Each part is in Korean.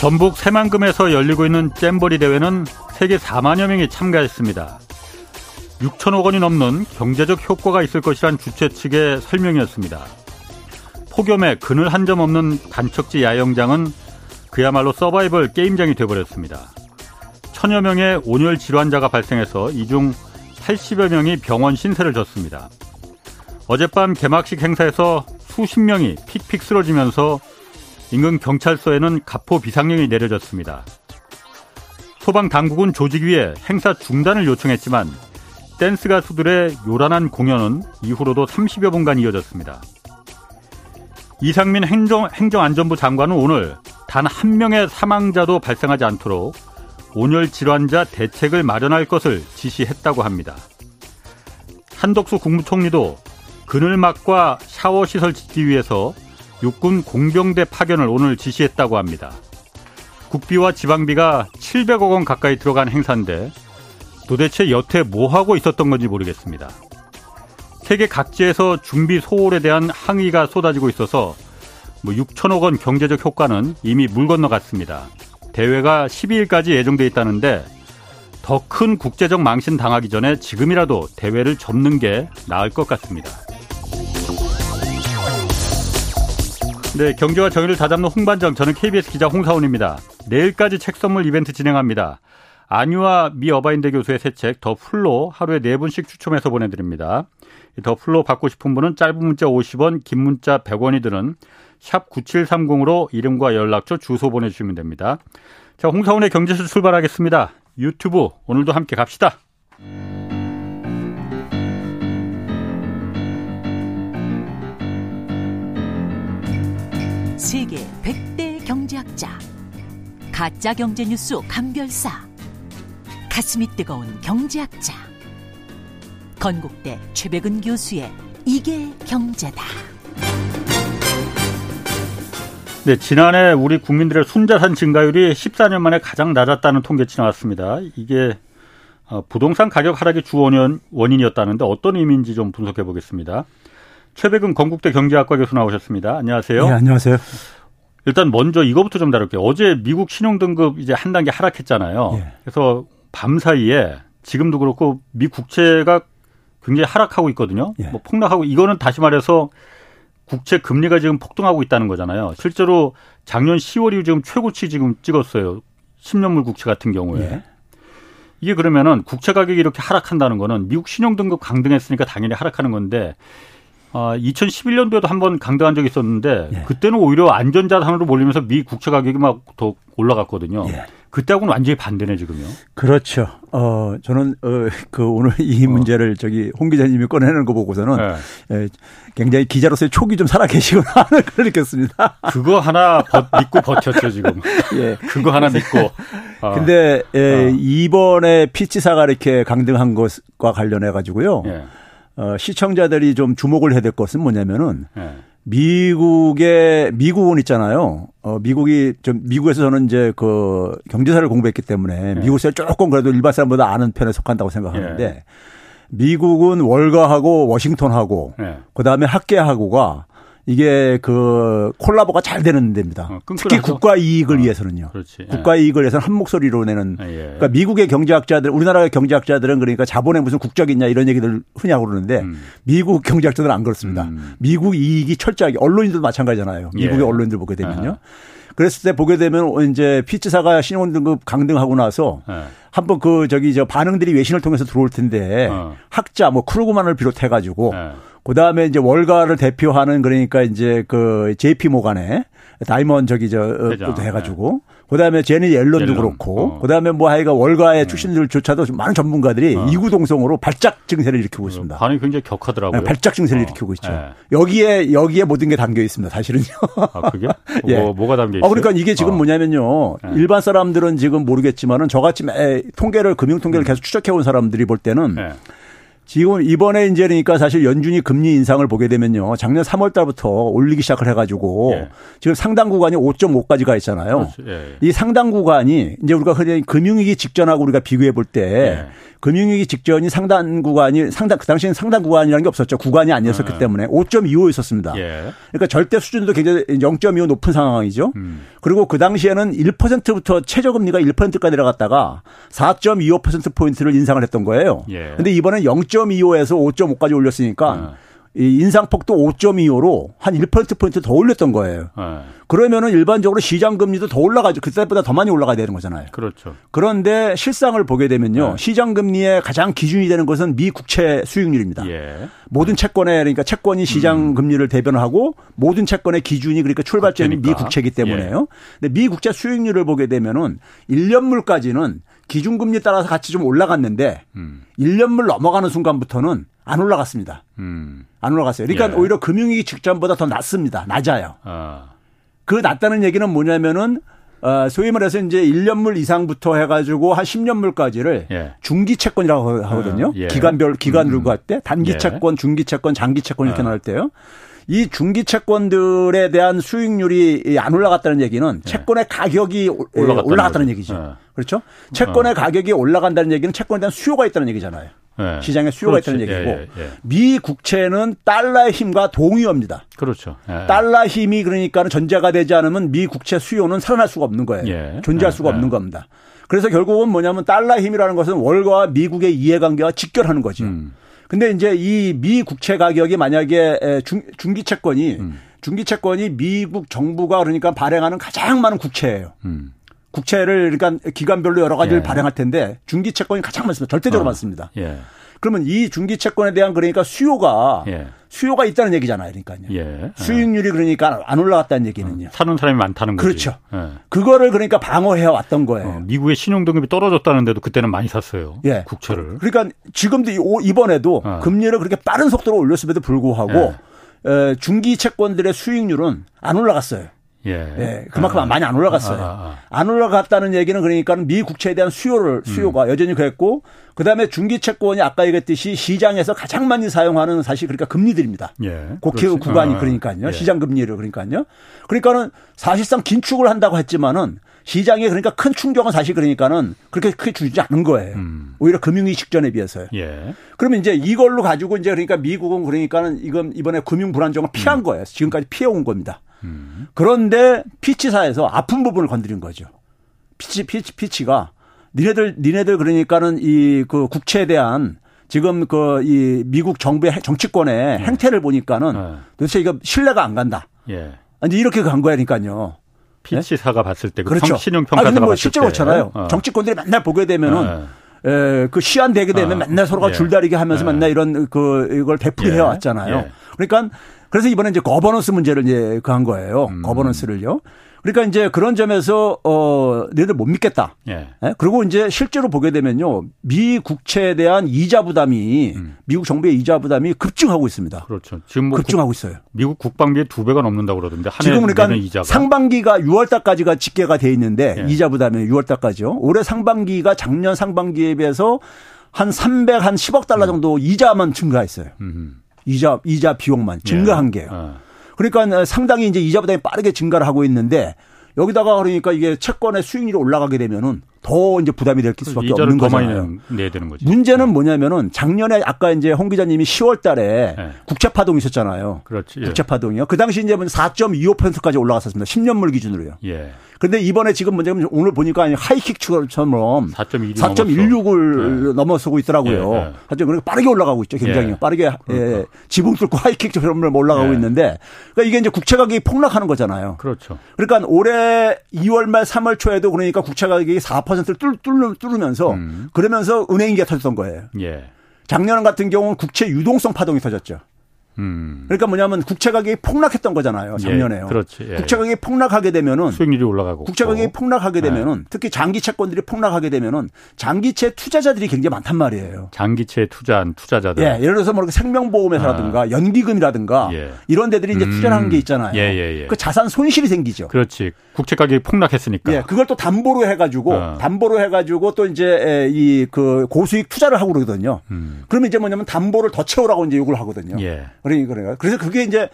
전북 새만금에서 열리고 있는 잼버리 대회는 세계 4만여 명이 참가했습니다. 6천억 원이 넘는 경제적 효과가 있을 것이란 주최 측의 설명이었습니다. 폭염에 그늘 한 점 없는 단척지 야영장은 그야말로 서바이벌 게임장이 되어버렸습니다. 천여 명의 온열 질환자가 발생해서 이 중 80여 명이 병원 신세를 졌습니다. 어젯밤 개막식 행사에서 수십 명이 픽픽 쓰러지면서 인근 경찰서에는 가포 비상령이 내려졌습니다. 소방 당국은 조직 위에 행사 중단을 요청했지만 댄스 가수들의 요란한 공연은 이후로도 30여 분간 이어졌습니다. 이상민 행정, 행정안전부 장관은 오늘 단 한 명의 사망자도 발생하지 않도록 온열 질환자 대책을 마련할 것을 지시했다고 합니다. 한덕수 국무총리도 그늘막과 샤워 시설 짓기 위해서 육군 공병대 파견을 오늘 지시했다고 합니다. 국비와 지방비가 700억 원 가까이 들어간 행사인데 도대체 여태 뭐 하고 있었던 건지 모르겠습니다. 세계 각지에서 준비 소홀에 대한 항의가 쏟아지고 있어서 뭐 6천억 원 경제적 효과는 이미 물 건너갔습니다. 대회가 12일까지 예정돼 있다는데 더 큰 국제적 망신 당하기 전에 지금이라도 대회를 접는 게 나을 것 같습니다. 네, 경제와 정의를 다잡는 홍반장 저는 KBS 기자 홍사원입니다. 내일까지 책 선물 이벤트 진행합니다. 안유아 미 어바인대 교수의 새 책 더 풀로 하루에 네 분씩 추첨해서 보내드립니다. 더 풀로 받고 싶은 분은 짧은 문자 50원, 긴 문자 100원이 드는 샵 9730으로 이름과 연락처, 주소 보내주시면 됩니다. 자, 홍사원의 경제수 출발하겠습니다. 유튜브 오늘도 함께 갑시다. 세계 100대 경제학자 가짜 경제 뉴스 감별사 가슴이 뜨거운 경제학자 건국대 최백은 교수의 이게 경제다. 네, 지난해 우리 국민들의 순자산 증가율이 14년 만에 가장 낮았다는 통계치 나왔습니다. 이게 어, 부동산 가격 하락이 주 원인이었다는데 어떤 의미인지 좀 분석해 보겠습니다. 최백은 건국대 경제학과 교수 나오셨습니다. 안녕하세요. 네, 안녕하세요. 일단 먼저 이거부터 좀 다룰게요. 어제 미국 신용등급 이제 한 단계 하락했잖아요. 예. 그래서 밤 사이에 지금도 그렇고 미 국채가 굉장히 하락하고 있거든요. 예. 뭐 폭락하고 이거는 다시 말해서 국채 금리가 지금 폭등하고 있다는 거잖아요. 실제로 작년 10월이 지금 최고치 지금 찍었어요. 10년물 국채 같은 경우에. 예. 이게 그러면은 국채 가격이 이렇게 하락한다는 거는 미국 신용등급 강등했으니까 당연히 하락하는 건데 어, 2011년도에도 한 번 강등한 적이 있었는데 예. 그때는 오히려 안전자산으로 몰리면서 미 국채 가격이 막 더 올라갔거든요. 예. 그때하고는 완전히 반대네 지금요. 그렇죠. 어 저는 어그 오늘 이 어. 문제를 저기 홍 기자님이 꺼내는 거 보고서는 네. 예, 굉장히 기자로서의 촉이 좀 살아계시구나 하는 걸 느꼈습니다. 그거 하나 버, 믿고 버텼죠 지금. 예. 그거 하나 믿고. 어. 근데 예, 어. 이번에 피치사가 이렇게 강등한 것과 관련해 가지고요. 예. 어, 시청자들이 좀 주목을 해야 될 것은 뭐냐면은 네. 미국의 미국은 있잖아요. 어, 미국이 좀 미국에서 저는 이제 그 경제사를 공부했기 때문에 네. 미국사를 조금 그래도 일반 사람보다 아는 편에 속한다고 생각하는데 네. 미국은 월가하고 워싱턴하고 네. 그다음에 학계하고가 이게 그 콜라보가 잘 되는 데입니다. 어, 특히 국가 이익을 어, 위해서는요. 그렇지. 국가 이익을 위해서는 한 목소리로 내는. 아, 예. 그러니까 미국의 경제학자들, 우리나라의 경제학자들은 그러니까 자본에 무슨 국적 있냐 이런 얘기들 흔히 하고 그러는데 음. 미국 경제학자들은 안 그렇습니다. 음. 미국 이익이 철저하게 언론인들도 마찬가지잖아요. 예. 미국의 예. 언론인들 보게 되면요. 아. 그랬을 때 보게 되면 이제 피치사가 신용 등급 강등하고 나서 네. 한번 그 저기 저 반응들이 외신을 통해서 들어올 텐데 어. 학자 뭐 크루그만을 비롯해 가지고 네. 그 다음에 이제 월가를 대표하는 그러니까 이제 그 JP 모간에 다이먼 저기 저 어, 해가지고 네. 그다음에 제니 옐런도 옐런. 그렇고 어. 그다음에 뭐 하여간 월가의 네. 출신들조차도 많은 전문가들이 어. 이구동성으로 발작 증세를 일으키고 있습니다. 반응이 굉장히 격하더라고요. 네, 발작 증세를 어. 일으키고 있죠. 네. 여기에 여기에 모든 게 담겨 있습니다. 사실은요. 아 그게? 예. 뭐 뭐가 담겨 있어요? 아 그러니까 이게 지금 어. 뭐냐면요. 네. 일반 사람들은 지금 모르겠지만은 저같이 통계를 금융 통계를 음. 계속 추적해 온 사람들이 볼 때는. 지금 이번에 이제 그러니까 사실 연준이 금리 인상을 보게 되면요. 작년 3월 달부터 올리기 시작을 해가지고 예. 지금 상당 구간이 5.5까지 가 있잖아요. 예. 이 상당 구간이 이제 우리가 흔히 금융위기 직전하고 우리가 비교해 볼때 예. 금융위기 직전이 상단 구간이 상당 그 당시에는 상단 구간이라는 게 없었죠. 구간이 아니었었기 음. 때문에 5.25 있었습니다. 예. 그러니까 절대 수준도 굉장히 0.25 높은 상황이죠. 음. 그리고 그 당시에는 1%부터 최저 금리가 1%까지 내려갔다가 4.25% 포인트를 인상을 했던 거예요. 예. 근데 이번엔 0.25에서 5.5까지 올렸으니까 음. 이 인상폭도 5.25로 한 1%포인트 더 올렸던 거예요. 네. 그러면은 일반적으로 시장 금리도 더 올라가죠. 그때보다 더 많이 올라가야 되는 거잖아요. 그렇죠. 그런데 실상을 보게 되면요. 네. 시장 금리의 가장 기준이 되는 것은 미 국채 수익률입니다. 예. 모든 채권에 그러니까 채권이 시장 음. 금리를 대변하고 모든 채권의 기준이 그러니까 출발점이 미 국채이기 때문에요. 예. 근데 미 국채 수익률을 보게 되면은 1년 물까지는 기준금리 따라서 같이 좀 올라갔는데 음. 1년물 넘어가는 순간부터는 안 올라갔습니다. 음. 안 올라갔어요. 그러니까 예. 오히려 금융위기 직전보다 더 낮습니다. 낮아요. 아. 그 낮다는 얘기는 뭐냐면은 어, 소위 말해서 이제 1년물 이상부터 해가지고 한 10년물까지를 예. 중기 채권이라고 하거든요. 어, 예. 기간별 기간으로 음. 갈때 단기 예. 채권, 중기 채권, 장기 채권 이렇게 어. 나올 때요. 이 중기 채권들에 대한 수익률이 안 올라갔다는 얘기는 예. 채권의 가격이 올라갔다는, 올라갔다는 얘기죠. 어. 그렇죠? 채권의 어. 가격이 올라간다는 얘기는 채권에 대한 수요가 있다는 얘기잖아요. 네. 시장에 수요가 그렇지. 있다는 얘기고 예, 예, 예. 미 국채는 달러의 힘과 동의어입니다. 그렇죠. 예. 달러 힘이 그러니까 는 전제가 되지 않으면 미 국채 수요는 살아날 수가 없는 거예요. 예. 존재할 예, 수가 없는 겁니다. 그래서 결국은 뭐냐면 달러 힘이라는 것은 월과 미국의 이해관계와 직결하는 거죠. 음. 근데 이제 이 미 국채 가격이 만약에 중, 중기 채권이 음. 중기 채권이 미국 정부가 그러니까 발행하는 가장 많은 국채예요. 음. 국채를 그러니까 기관별로 여러 가지를 예. 발행할 텐데 중기 채권이 가장 많습니다. 절대적으로 어. 많습니다. 예. 그러면 이 중기 채권에 대한 그러니까 수요가 예. 수요가 있다는 얘기잖아요. 그러니까요. 예. 수익률이 그러니까 안 올라갔다는 얘기는요. 어, 사는 사람이 많다는 거죠. 그렇죠. 예. 그거를 그러니까 방어해 왔던 거예요. 어, 미국의 신용 등급이 떨어졌다는데도 그때는 많이 샀어요. 예. 국채를. 그러니까 지금도 이번에도 어. 금리를 그렇게 빠른 속도로 올렸음에도 불구하고 예. 중기 채권들의 수익률은 안 올라갔어요. 예. 예. 그만큼 아. 많이 안 올라갔어요. 아, 아, 아, 안 올라갔다는 얘기는 그러니까 미 국채에 대한 수요를 수요가 음. 여전히 그랬고 그다음에 중기 채권이 아까 얘기했듯이 시장에서 가장 많이 사용하는 사실 그러니까 금리들입니다. 예. 국회 구간이 아, 그러니까요. 예. 시장 금리를 그러니까요. 그러니까는 사실상 긴축을 한다고 했지만은 시장에 그러니까 큰 충격은 사실 그러니까는 그렇게 크게 주지 않은 거예요. 음. 오히려 금융위 직전에 비해서요. 예. 그러면 이제 이걸로 가지고 이제 그러니까 미국은 그러니까는 이건 이번에 금융 불안정을 피한 음. 거예요. 지금까지 피해 온 겁니다. 그런데 피치사에서 아픈 부분을 건드린 거죠. 피치, 피치, 피치가 니네들, 니네들 그러니까는 이 그 국채에 대한 지금 그 이 미국 정부의 정치권의 네. 행태를 보니까는 네. 도대체 이거 신뢰가 안 간다. 예. 아니 이렇게 간 거야니까요. 피치사가 네? 봤을 때, 그 그렇죠. 신용평가사가 아, 뭐 실제로 그렇잖아요. 어. 정치권들이 맨날 보게 되면은 네. 에, 그 시한 되게 되면 어. 맨날 서로가 예. 줄다리기 하면서 예. 맨날 이런 그 이걸 되풀이해 예. 왔잖아요. 예. 그러니까 그래서 이번에 이제 거버넌스 문제를 이제 그 한 거예요. 음. 거버넌스를요. 그러니까 이제 그런 점에서 어 너희들 못 믿겠다. 예. 예? 그리고 이제 실제로 보게 되면요. 미 국채에 대한 이자 부담이 음. 미국 정부의 이자 부담이 급증하고 있습니다. 그렇죠. 지금 뭐 급증하고 국, 있어요. 미국 국방비의 두 배가 넘는다고 그러던데 지금 그러니까 이자가. 상반기가 6월 달까지가 집계가 돼 있는데 예. 이자 부담이 6월 달까지요. 올해 상반기가 작년 상반기에 비해서 한 300, 한 10억 달러 음. 정도 음. 이자만 증가했어요. 음. 이자 이자 비용만 증가한 예. 게요. 어. 그러니까 상당히 이제 이자 부담이 빠르게 증가를 하고 있는데 여기다가 그러니까 이게 채권의 수익률이 올라가게 되면은 더 이제 부담이 될 수밖에 없는 거잖아요. 내야 되는 거지. 문제는 네. 뭐냐면은 작년에 아까 이제 홍 기자님이 10월 달에 네. 국채 파동이 있었잖아요. 그렇지. 예. 국채 파동이요. 그 당시 이제 4.25%까지 올라갔었습니다. 10년물 기준으로요. 예. 근데 이번에 지금 문제는 오늘 보니까 하이킥처럼 4.16을 네. 넘어서고 있더라고요. 예, 예. 하여튼 그러니까 빠르게 올라가고 있죠. 굉장히 예. 빠르게 예, 그러니까. 지붕 뚫고 하이킥처럼 올라가고 예. 있는데 그러니까 이게 이제 국채 가격이 폭락하는 거잖아요. 그렇죠. 그러니까 올해 2월 말 3월 초에도 그러니까 국채 가격이 4%를 뚫, 뚫, 뚫으면서 음. 그러면서 은행위기가 터졌던 거예요. 예. 작년 같은 경우는 국채 유동성 파동이 터졌죠. 음. 그러니까 뭐냐면 국채 가격이 폭락했던 거잖아요. 작년에요. 예, 그렇지. 예, 국채 가격이 폭락하게 되면은 수익률이 올라가고 국채 가격이 폭락하게 예. 되면은 특히 장기 채권들이 폭락하게 되면은 장기채 투자자들이 굉장히 많단 말이에요. 장기채 투자한 투자자들. 예, 예를 들어서 뭐 생명보험회사라든가 아. 연기금이라든가 예. 이런 데들이 이제 투자를 하는 게 음. 있잖아요. 예, 예, 예. 그 자산 손실이 생기죠. 그렇지. 국채 가격이 폭락했으니까. 예, 그걸 또 담보로 해 가지고 어. 담보로 해 가지고 또 이제 이 그 고수익 투자를 하고 그러거든요. 음. 그러면 이제 뭐냐면 담보를 더 채우라고 이제 요구를 하거든요. 예. 그러니까 그래서 그게 이제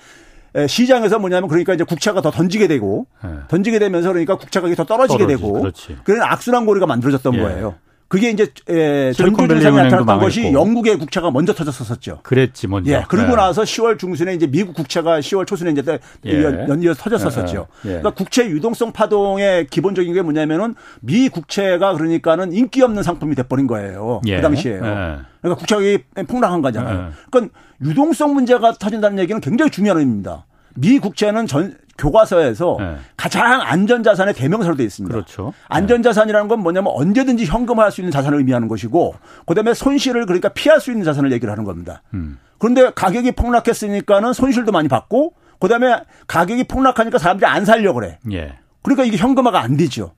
시장에서 뭐냐면 그러니까 이제 국채가 더 던지게 되고 네. 던지게 되면서 그러니까 국채 가격이 더 떨어지게 떨어지, 되고 그렇지. 그런 악순환 고리가 만들어졌던 예. 거예요. 그게 이제 에, 전주 증상이 나타났던 것이 영국의 국채가 먼저 터졌었었죠. 그랬지 먼저. 예. 그리고 네. 나서 10월 중순에 이제 미국 국채가 10월 초순에 이제 예. 연이어서 터졌었었죠. 예. 예. 그러니까 국채 유동성 파동의 기본적인 게 뭐냐면은 미 국채가 그러니까는 인기 없는 상품이 돼버린 거예요. 그 예. 당시에요. 예. 그러니까 국채가 폭락한 거잖아요. 예. 그러니까 유동성 문제가 터진다는 얘기는 굉장히 중요한 의미입니다. 미 국채는 전 교과서에서 네. 가장 안전자산의 대명사로 되어 있습니다. 그렇죠. 안전자산이라는 건 뭐냐면 언제든지 현금화할 수 있는 자산을 의미하는 것이고 그다음에 손실을 그러니까 피할 수 있는 자산을 얘기를 하는 겁니다. 음. 그런데 가격이 폭락했으니까는 손실도 많이 받고 그다음에 가격이 폭락하니까 사람들이 안 살려고 그래. 예. 그러니까 이게 현금화가 안 되죠.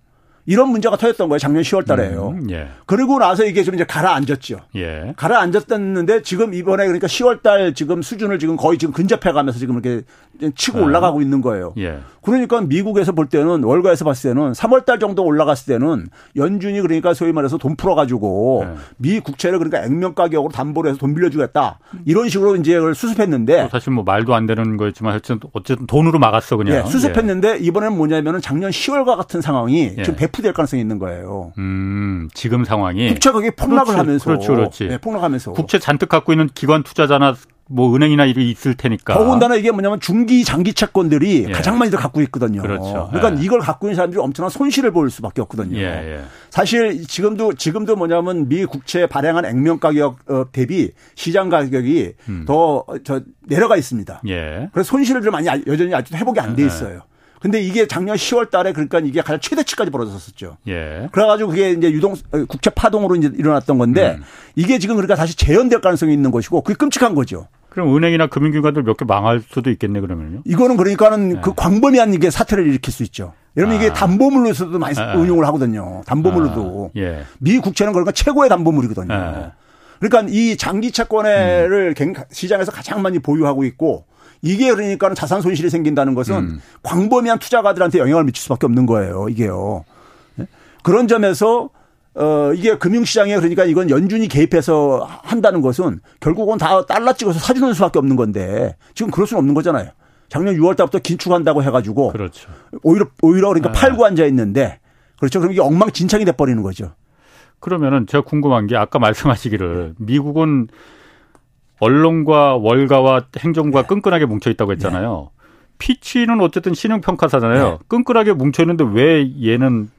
이런 문제가 터졌던 거예요. 작년 10월 달에요. 음, 예. 그리고 나서 이게 좀 이제 가라앉았죠. 예. 가라앉았었는데 지금 이번에 그러니까 10월 달 지금 수준을 지금 거의 지금 근접해 가면서 지금 이렇게 치고 아. 올라가고 있는 거예요. 예. 그러니까 미국에서 볼 때는 월가에서 봤을 때는 3월 달 정도 올라갔을 때는 연준이 그러니까 소위 말해서 돈 풀어 가지고 예. 미 국채를 그러니까 액면 가격으로 담보로 해서 돈 빌려 주겠다. 이런 식으로 이제 그걸 수습했는데 사실 뭐 말도 안 되는 거였지만 어쨌든 돈으로 막았어 그냥. 예, 수습했는데 이번에는 뭐냐면은 작년 10월과 같은 상황이 예. 지금 될 가능성이 있는 거예요. 음, 지금 상황이 국채 가격이 폭락을 그렇지, 하면서 그렇지, 그렇지. 네, 폭락하면서 국채 잔뜩 갖고 있는 기관 투자자나 뭐 은행이나 이런 있을 테니까. 더군다나 이게 뭐냐면 중기 장기 채권들이 예. 가장 많이들 갖고 있거든요. 그렇죠. 그러니까 예. 이걸 갖고 있는 사람들이 엄청난 손실을 볼 수밖에 없거든요. 예, 예. 사실 지금도 지금도 뭐냐면 미 국채 발행한 액면 가격 어, 대비 시장 가격이 음. 더저 내려가 있습니다. 예. 그래서 손실을 좀 많이 여전히 아직 회복이 안 돼 있어요. 근데 이게 작년 10월 달에 그러니까 이게 가장 최대치까지 벌어졌었죠. 예. 그래가지고 그게 이제 유동, 어, 국채 파동으로 이제 일어났던 건데 음. 이게 지금 그러니까 다시 재현될 가능성이 있는 것이고 그게 끔찍한 거죠. 그럼 은행이나 금융기관들 몇 개 망할 수도 있겠네 그러면요. 이거는 그러니까는 네. 그 광범위한 이게 사태를 일으킬 수 있죠. 여러분 아. 이게 담보물로서도 많이 아. 운용을 하거든요. 담보물로도. 아. 예. 미 국채는 그러니까 최고의 담보물이거든요. 아. 그러니까 이 장기 채권을 음. 시장에서 가장 많이 보유하고 있고 이게 그러니까 자산 손실이 생긴다는 것은 음. 광범위한 투자가들한테 영향을 미칠 수밖에 없는 거예요. 이게요. 네? 그런 점에서 어 이게 금융시장에 그러니까 이건 연준이 개입해서 한다는 것은 결국은 다 달러 찍어서 사주는 수밖에 없는 건데 지금 그럴 수는 없는 거잖아요. 작년 6월 달부터 긴축한다고 해가지고 그렇죠. 오히려 오히려 그러니까 네. 팔고 앉아 있는데 그렇죠. 그럼 이게 엉망진창이 돼 버리는 거죠. 그러면은 제가 궁금한 게 아까 말씀하시기를 미국은 언론과 월가와 행정과 네. 끈끈하게 뭉쳐 있다고 했잖아요. 네. 피치는 어쨌든 신용 평가사잖아요. 네. 끈끈하게 뭉쳐 있는데 왜 얘는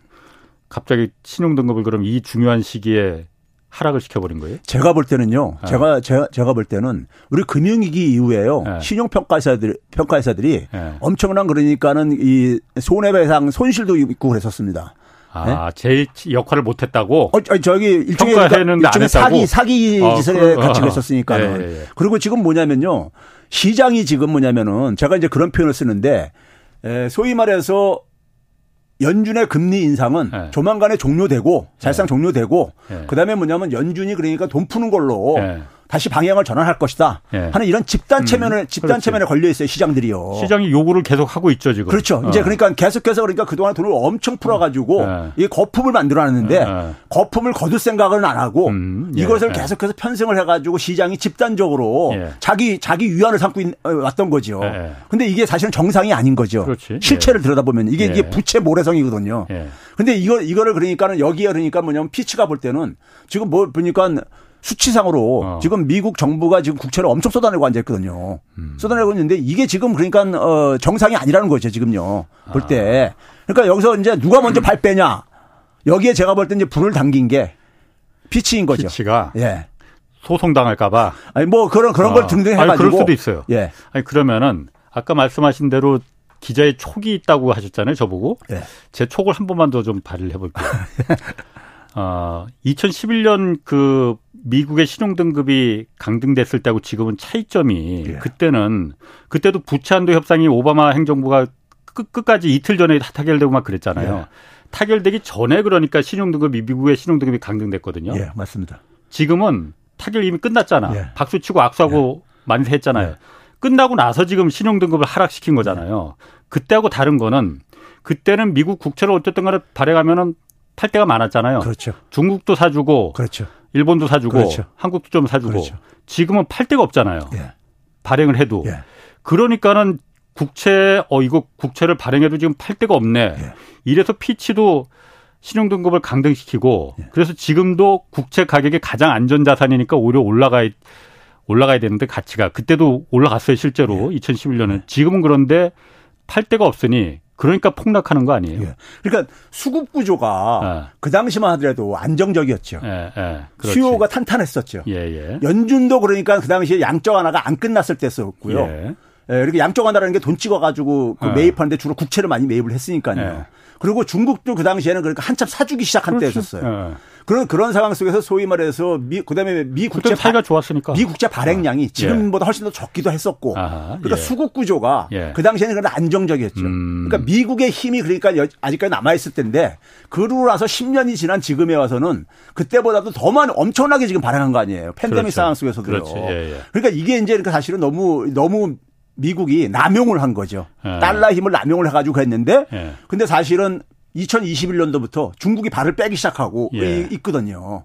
갑자기 신용 등급을 그럼 이 중요한 시기에 하락을 시켜버린 거예요? 제가 볼 때는요. 네. 제가 제가 제가 볼 때는 우리 금융위기 이후에요. 네. 신용 평가사들 평가회사들이 네. 엄청난 그러니까는 이 손해배상 손실도 있고 그랬었습니다. 아, 네? 제 역할을 못했다고? 어, 저기 일종의, 그러니까 일종의 사기 사기 어, 짓을 그, 같이 했었으니까는. 어, 예, 예. 그리고 지금 뭐냐면요, 시장이 지금 뭐냐면은 제가 이제 그런 표현을 쓰는데 에, 소위 말해서 연준의 금리 인상은 네. 조만간에 종료되고 사실상 네. 종료되고 네. 그다음에 뭐냐면 연준이 그러니까 돈 푸는 걸로 네. 다시 방향을 전환할 것이다 예. 하는 이런 집단 체면을 음, 집단 체면에 걸려 있어요 시장들이요. 시장이 요구를 계속 하고 있죠 지금. 그렇죠. 어. 이제 그러니까 계속해서 그러니까 그동안 돈을 엄청 풀어가지고 예. 이 거품을 만들어놨는데 예. 거품을 거둘 생각은 안 하고 음, 예. 이것을 예. 계속해서 편승을 해가지고 시장이 집단적으로 예. 자기 자기 위안을 삼고 있, 어, 왔던 거죠. 근데 이게 사실은 정상이 아닌 거죠. 그렇지. 실체를 들여다보면 이게 이게 부채 모래성이거든요. 근데 이거 이거를 그러니까는 여기에 그러니까 뭐냐면 피치가 볼 때는 지금 뭐 보니까 수치상으로 어. 지금 미국 정부가 지금 국채를 엄청 쏟아내고 앉아 있거든요. 음. 쏟아내고 있는데 이게 지금 그러니까 어 정상이 아니라는 거죠, 지금요. 볼 때. 그러니까 여기서 이제 누가 먼저 발 빼냐. 여기에 제가 볼 때 이제 불을 당긴 게 피치인 거죠. 피치가 예. 소송 당할까봐. 아니 뭐 그런 그런 어. 걸 등등 해가지고. 아니, 그럴 수도 있어요. 예. 아니 그러면은 아까 말씀하신 대로 기자의 촉이 있다고 하셨잖아요, 저보고. 예. 제 촉을 한 번만 더 좀 발휘를 해볼게요. 어, 2011년 그 미국의 신용등급이 강등됐을 때하고 지금은 차이점이 예. 그때는 그때도 부채한도 협상이 오바마 행정부가 끝, 끝까지 이틀 전에 타결되고 막 그랬잖아요. 예. 타결되기 전에 그러니까 신용등급이 미국의 신용등급이 강등됐거든요. 예, 맞습니다. 지금은 타결 이미 끝났잖아. 예. 박수 치고 악수하고 예. 만세했잖아요. 예. 끝나고 나서 지금 신용등급을 하락시킨 거잖아요. 그때하고 다른 거는 그때는 미국 국채를 어쨌든 간에 발행하면은 팔 때가 많았잖아요. 그렇죠. 중국도 사주고 그렇죠. 일본도 사주고 그렇죠. 한국도 좀 사주고 그렇죠. 지금은 팔 데가 없잖아요. 예. 발행을 해도 예. 그러니까는 국채 어 이거 국채를 발행해도 지금 팔 데가 없네. 예. 이래서 피치도 신용등급을 강등시키고 예. 그래서 지금도 국채 가격이 가장 안전 자산이니까 오히려 올라가 올라가야 되는데 가치가 그때도 올라갔어요 실제로 2011년은 예. 지금은 그런데 팔 데가 없으니 그러니까 폭락하는 거 아니에요. 예. 그러니까 수급 구조가 예. 그 당시만 하더라도 안정적이었죠. 예, 예. 수요가 탄탄했었죠. 예, 예. 연준도 그러니까 그 당시에 양적 하나가 안 끝났을 때였고요. 예. 예, 이렇게 양적 하나라는 게 돈 찍어가지고 그 예. 매입하는데 주로 국채를 많이 매입을 했으니까요. 그리고 중국도 그 당시에는 그러니까 한참 사주기 시작한 그렇지. 때였었어요. 그런 그런 상황 속에서 소위 말해서 미 그다음에 미 국제 차이가 좋았으니까 미 국제 발행량이 아, 지금보다 훨씬 더 적기도 했었고 아하, 그러니까 예. 수급 구조가 예. 그 당시에는 그런 안정적이었죠. 음. 그러니까 미국의 힘이 그러니까 아직까지 남아 있을 텐데 그러고 나서 10년이 지난 지금에 와서는 그때보다도 더 많이 엄청나게 지금 발행한 거 아니에요. 팬데믹 그렇죠. 상황 속에서도요. 예, 예, 그러니까 이게 이제 그러니까 사실은 너무 너무 미국이 남용을 한 거죠. 예. 달러 힘을 남용을 해가지고 했는데, 예. 근데 사실은 2021년도부터 중국이 발을 빼기 시작하고 예. 있거든요.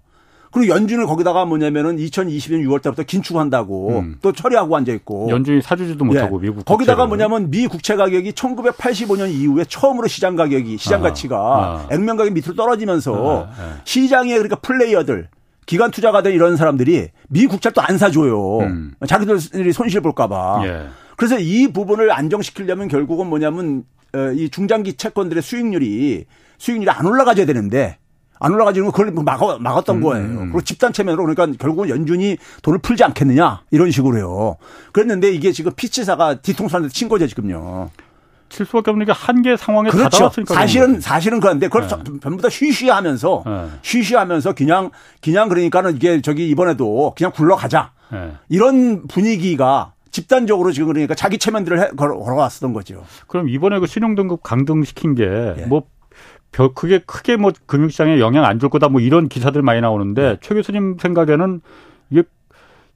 그리고 연준을 거기다가 뭐냐면은 2020년 6월 달부터 긴축한다고 음. 또 처리하고 앉아 있고 연준이 사주지도 못하고 예. 미국 거기다가 뭐냐면 미 국채 가격이 1985년 이후에 처음으로 시장 가격이 시장 아. 가치가 아. 액면 가격 밑으로 떨어지면서 아. 아. 시장에 그러니까 플레이어들 기관 투자가들 이런 사람들이 미 국채를 또 안 사줘요. 음. 자기들이 손실 볼까봐. 예. 그래서 이 부분을 안정시키려면 결국은 뭐냐면 어, 이 중장기 채권들의 수익률이 수익률이 안 올라가져야 되는데 안 올라가지는 그걸 막아, 막았던 음, 거예요. 음. 그리고 집단 체면으로 그러니까 결국은 연준이 돈을 풀지 않겠느냐 이런 식으로요. 그랬는데 이게 지금 피치사가 뒤통수한테 친 거죠 지금요. 칠 수밖에 없는 게 한계 상황에 그렇죠. 사실은 사실은 그런데 그걸 네. 전부 다 쉬쉬하면서 네. 쉬쉬하면서 그냥 그냥 그러니까는 이게 저기 이번에도 그냥 굴러가자 네. 이런 분위기가 집단적으로 지금 그러니까 자기 최면들을 해, 걸어, 걸어왔었던 거죠. 그럼 이번에 그 신용등급 강등시킨 게뭐 예. 별 크게 크게 뭐 금융시장에 영향 안 줄 거다 뭐 이런 기사들 많이 나오는데 네. 최 교수님 생각에는 이게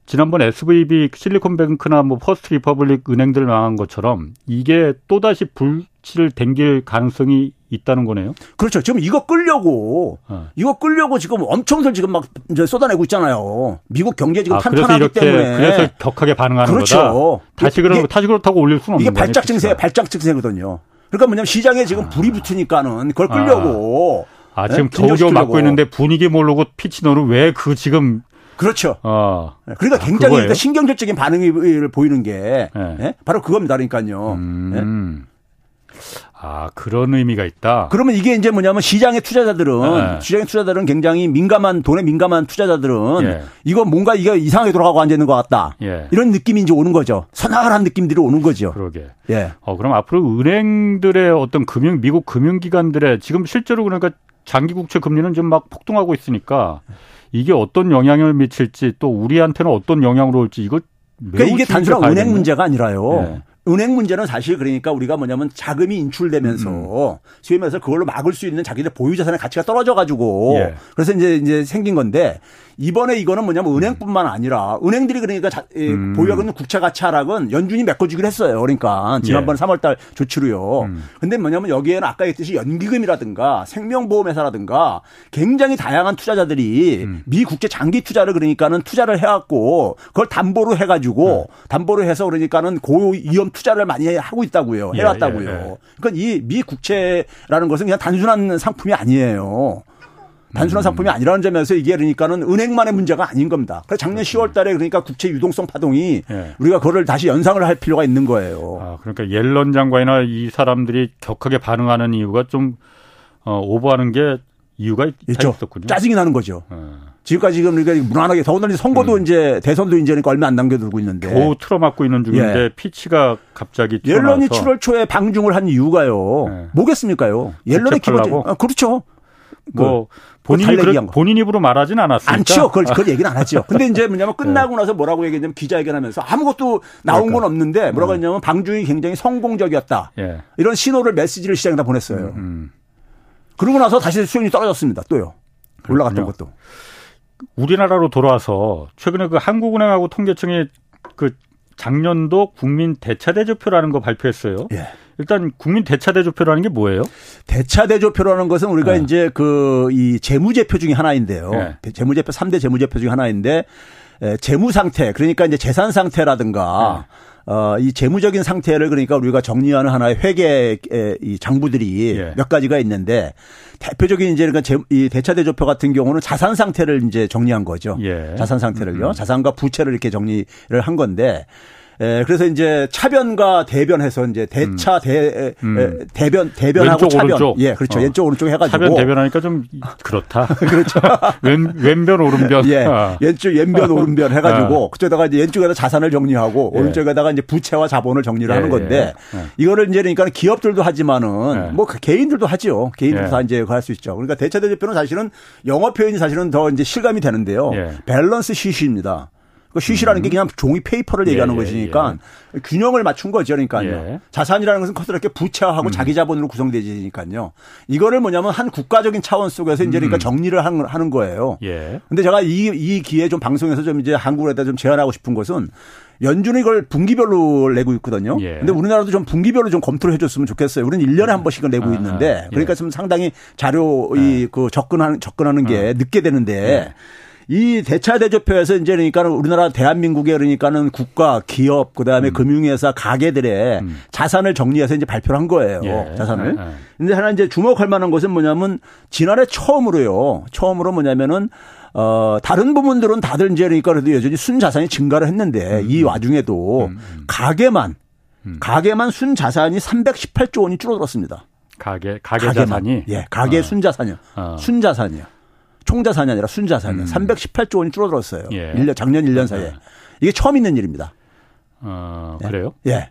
지난번 SVB 실리콘뱅크나 뭐 퍼스트 리퍼블릭 은행들 망한 것처럼 이게 또다시 불씨를 댕길 가능성이 있다는 거네요. 그렇죠. 지금 이거 끌려고 어. 이거 끌려고 지금 엄청들 지금 막 이제 쏟아내고 있잖아요. 미국 경제 지금 아, 탄탄하기 때문에 그래서 격하게 반응하는 그렇죠. 거다. 다시 그럼 다시 그렇다고 올릴 수는 없는 이게 발작 증세 발작 증세거든요. 그러니까 뭐냐면 시장에 지금 아. 불이 붙으니까는 그걸 끌려고 아, 아 지금 네? 겨우겨우 막고 있는데 분위기 모르고 피치노는 왜그 지금 그렇죠. 어. 그러니까 아, 굉장히 그러니까 신경질적인 반응을 보이는 게 네. 네? 바로 그겁니다. 그러니까요. 음. 네? 아, 그런 의미가 있다. 그러면 이게 이제 뭐냐면 시장의 투자자들은 네. 시장의 투자자들은 굉장히 민감한 돈에 민감한 투자자들은 예. 이거 뭔가 이게 이상하게 돌아가고 앉아 있는 것 같다. 예. 이런 느낌이 이제 오는 거죠. 서나한 느낌들이 오는 거죠. 그러게. 예. 어, 그럼 앞으로 은행들의 어떤 금융 미국 금융기관들의 지금 실제로 그러니까 장기 국채 금리는 좀 막 폭등하고 있으니까 이게 어떤 영향을 미칠지 또 우리한테는 어떤 영향으로 올지 이거 그러니까 이게 단순한 은행 문제가 아니라요. 예. 은행 문제는 사실 그러니까 우리가 뭐냐면 자금이 인출되면서 음. 소위 말해서 그걸로 막을 수 있는 자기들 보유 자산의 가치가 떨어져 가지고 예. 그래서 이제 이제 생긴 건데 이번에 이거는 뭐냐면 은행뿐만 아니라 은행들이 그러니까 자, 음. 보유하고 있는 국채 가치 하락은 연준이 메꿔주기로 했어요. 그러니까 지난번 예. 3월달 조치로요. 음. 근데 뭐냐면 여기에는 아까 했듯이 연기금이라든가 생명보험회사라든가 굉장히 다양한 투자자들이 음. 미 국채 장기 투자를 그러니까는 투자를 해갖고 그걸 담보로 해가지고 음. 담보로 해서 그러니까는 고위험 투자를 많이 하고 있다고요. 예, 해왔다고요. 예, 예, 그러니까 이 미 국채라는 것은 그냥 단순한 상품이 아니에요. 단순한 음. 상품이 아니라는 점에서 이게 그러니까는 은행만의 문제가 아닌 겁니다. 그래서 작년 그렇죠. 10월 달에 그러니까 국채 유동성 파동이 예. 우리가 그거를 다시 연상을 할 필요가 있는 거예요. 아, 그러니까 옐런 장관이나 이 사람들이 격하게 반응하는 이유가 좀 어, 오버하는 게 이유가 있죠. 있었군요. 짜증이 나는 거죠. 어. 지금까지 지금 우리가 무난하게 더군다나 선거도 음. 이제 대선도 이제 그러니까 얼마 안 남겨두고 있는데 겨우 틀어막고 있는 중인데 예. 피치가 갑자기 옐런이 7월 초에 방중을 한 이유가요. 예. 뭐겠습니까요? 옐런의 기본 아, 그렇죠. 뭐 본인이 그런 본인 입으로 말하진 않았으니까. 않죠. 그걸, 그걸 얘기는 안 하죠. 근데 이제 뭐냐면 끝나고 네. 나서 뭐라고 얘기했냐면 기자회견하면서 아무것도 나온 그러니까. 건 없는데 뭐라고 음. 했냐면 방중이 굉장히 성공적이었다. 예. 이런 신호를 메시지를 시장에다 보냈어요. 음, 음. 그러고 나서 다시 수익률이 떨어졌습니다. 또요. 올라갔던 것도. 우리나라로 돌아와서 최근에 그 한국은행하고 통계청이 그 작년도 국민 대차 대조표라는 거 발표했어요. 예. 일단 국민 대차 대조표라는 게 뭐예요? 대차 대조표라는 것은 우리가 네. 이제 그 이 재무제표 중에 하나인데요. 네. 재무제표 3대 재무제표 중에 하나인데 재무 상태 그러니까 이제 재산 상태라든가 네. 어, 이 재무적인 상태를 그러니까 우리가 정리하는 하나의 회계 이 장부들이 예. 몇 가지가 있는데 대표적인 이제 그러니까 재, 이 대차 대조표 같은 경우는 자산 상태를 이제 정리한 거죠. 예. 자산 상태를요. 음. 자산과 부채를 이렇게 정리를 한 건데 예, 그래서 이제 차변과 대변해서 이제 대차 음. 대 음. 대변 대변하고 왼쪽, 차변 오른쪽. 예, 그렇죠. 어. 왼쪽 오른쪽 해가지고 차변 대변하니까 좀 그렇다. 그렇죠. 왼 왼변 오른변. 예, 아. 왼쪽 왼변 오른변 해가지고 아. 그쪽에다가 이제 왼쪽에다 자산을 정리하고 예. 오른쪽에다가 이제 부채와 자본을 정리를 예. 하는 건데 예. 이거를 이제 그러니까 기업들도 하지만은 예. 뭐그 개인들도 하죠. 개인들도 예. 다 이제 할 수 있죠. 그러니까 대차 대표는 사실은 영어 표현이 사실은 더 이제 실감이 되는데요. balance sheet입니다. 그 sheet라는 게 음. 그냥 종이 페이퍼를 예, 얘기하는 예, 것이니까 예. 균형을 맞춘 거죠. 그러니까요. 예. 자산이라는 것은 커다랗게 부채하고 음. 자기 자본으로 구성되지니까요. 이거를 뭐냐면 한 국가적인 차원 속에서 이제 그러니까 음. 정리를 하는 거예요. 예. 근데 제가 이, 이 기회에 좀 방송에서 좀 이제 한국에다 좀 제안하고 싶은 것은 연준이 이걸 분기별로 내고 있거든요. 예. 근데 우리나라도 좀 분기별로 좀 검토를 해줬으면 좋겠어요. 우리는 1년에 한 번씩은 내고 아, 있는데 예. 그러니까 좀 상당히 자료 이그 접근하는 접근하는 게 어. 늦게 되는데 이 대차 대조표에서 이제 그러니까 우리나라 대한민국에 그러니까는 국가, 기업, 그다음에 음. 금융회사, 가게들의 음. 자산을 정리해서 이제 발표를 한 거예요. 예. 자산을. 예. 근데 하나 이제 주목할 만한 것은 뭐냐면 지난해 처음으로요. 처음으로 뭐냐면은 어, 다른 부분들은 다들 이제 그러니까 그래도 여전히 순 자산이 증가를 했는데 음. 이 와중에도 음. 음. 가게만 음. 가게만 순 자산이 318조 원이 줄어들었습니다. 가게 가게 가게만. 자산이 예, 가게 어. 순 자산이요. 어. 순 자산이요. 총자산이 아니라 순자산이요. 음. 318조 원이 줄어들었어요. 예. 1년, 작년 1년 사이에. 이게 처음 있는 일입니다. 어, 그래요? 예.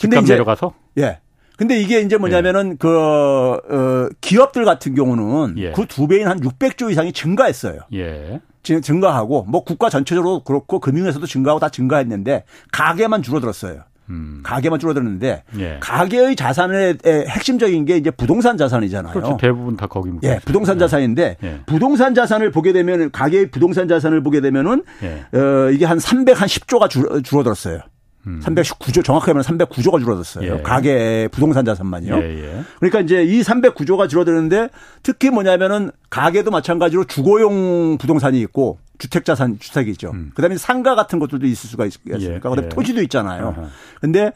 근데 이제 내려가서? 예. 근데 이게 이제 뭐냐면은 예. 그, 어, 기업들 같은 경우는 예. 그두 배인 한 600조 이상이 증가했어요. 예. 증가하고 뭐 국가 전체적으로 그렇고 금융에서도 증가하고 다 증가했는데 가게만 줄어들었어요. 음. 가게만 줄어들었는데 예. 가계의 자산의 핵심적인 게 이제 부동산 자산이잖아요. 그렇죠. 대부분 다 거기 예, 부동산 예. 자산인데 예. 부동산 자산을 보게 되면 가계의 부동산 자산을 보게 되면은 예. 어, 이게 한 300, 한 10조가 줄, 줄어들었어요. 음. 309조 정확하게 말하면 309조가 줄어들었어요. 예. 가계 부동산 자산만요. 예, 예. 그러니까 이제 이 309조가 줄어드는데 특히 뭐냐면은 가계도 마찬가지로 주거용 부동산이 있고 주택 자산 주택이 있죠. 음. 그다음에 상가 같은 것들도 있을 수가 있겠습니까? 예. 그다음에 예. 토지도 있잖아요. 아하. 근데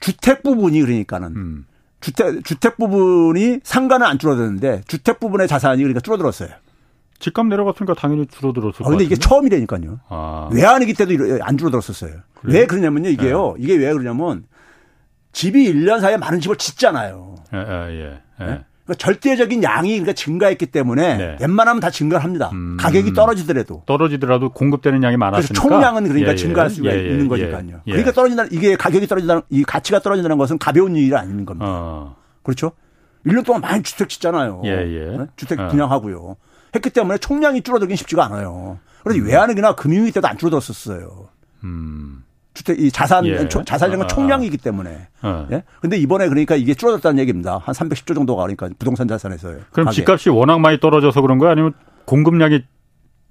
주택 부분이 그러니까는 음. 주택 주택 부분이 상가는 안 줄어드는데 주택 부분의 자산이 그러니까 줄어들었어요. 집값 내려갔으니까 당연히 줄어들었을 아, 근데 이게 처음이라니까요. 아. 외환위기 때도 안 줄어들었었어요. 그래요? 왜 그러냐면요. 이게요. 네. 이게 왜 그러냐면 집이 1년 사이에 많은 집을 짓잖아요. 예, 예, 예. 네? 그러니까 절대적인 양이 그러니까 증가했기 때문에 네. 웬만하면 다 증가를 합니다. 음. 가격이 떨어지더라도. 떨어지더라도 공급되는 양이 많았으니까. 총량은 그러니까 예, 예. 증가할 수가 예, 예 있는 예. 거니까요. 예. 그러니까 떨어진다는 이게 가격이 떨어진다는 이 가치가 떨어진다는 것은 가벼운 일이 아닌 겁니다. 어. 그렇죠? 1년 동안 많이 주택 짓잖아요. 네? 주택 어. 분양하고요. 했기 때문에 총량이 줄어들긴 쉽지가 않아요. 그래서 음. 외환위기나 금융위기 때도 안 줄어들었었어요. 음. 주택 이 자산 예. 자산량은 아, 아. 총량이기 때문에. 어. 예. 근데 이번에 그러니까 이게 줄어들었다는 얘기입니다. 한 310조 정도가 그러니까 부동산 자산에서요. 그럼 가게. 집값이 워낙 많이 떨어져서 그런 거예요? 아니면 공급량이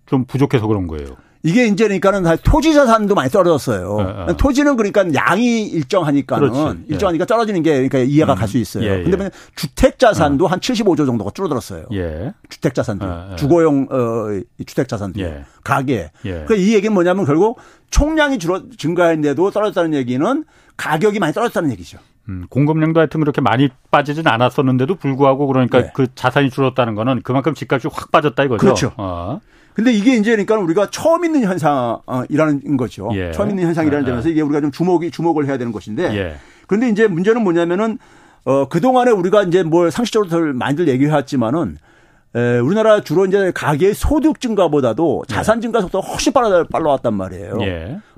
좀 부족해서 그런 거예요? 이게 이제 그러니까는 토지 자산도 많이 떨어졌어요. 네, 네. 토지는 그러니까 양이 일정하니까는 그렇지. 일정하니까 떨어지는 게 그러니까 이해가 음. 갈수 있어요. 예, 예. 근데 주택 자산도 어. 한 75조 정도가 줄어들었어요. 예. 주택 자산도 어, 주거용 어 주택 자산도 예. 가계. 예. 그러니까 이 얘기는 뭐냐면 결국 총량이 줄어 증가했는데도 떨어졌다는 얘기는 가격이 많이 떨어졌다는 얘기죠. 음, 공급량도 하여튼 그렇게 많이 빠지진 않았었는데도 불구하고 그러니까 네. 그 자산이 줄었다는 거는 그만큼 집값이 확 빠졌다 이거죠. 그렇죠. 어. 근데 이게 이제 그러니까 우리가 처음 있는 현상이라는 거죠. 예. 처음 있는 현상이라는 예. 점에서 이게 우리가 좀 주목이 주목을 해야 되는 것인데. 예. 그런데 이제 문제는 뭐냐면은 어 그동안에 우리가 이제 뭐 상식적으로 많이들 얘기해 왔지만은 에, 우리나라 주로 이제 가계의 소득 증가보다도 예. 자산 증가 속도가 훨씬 빨라 빨라왔단 말이에요. 예.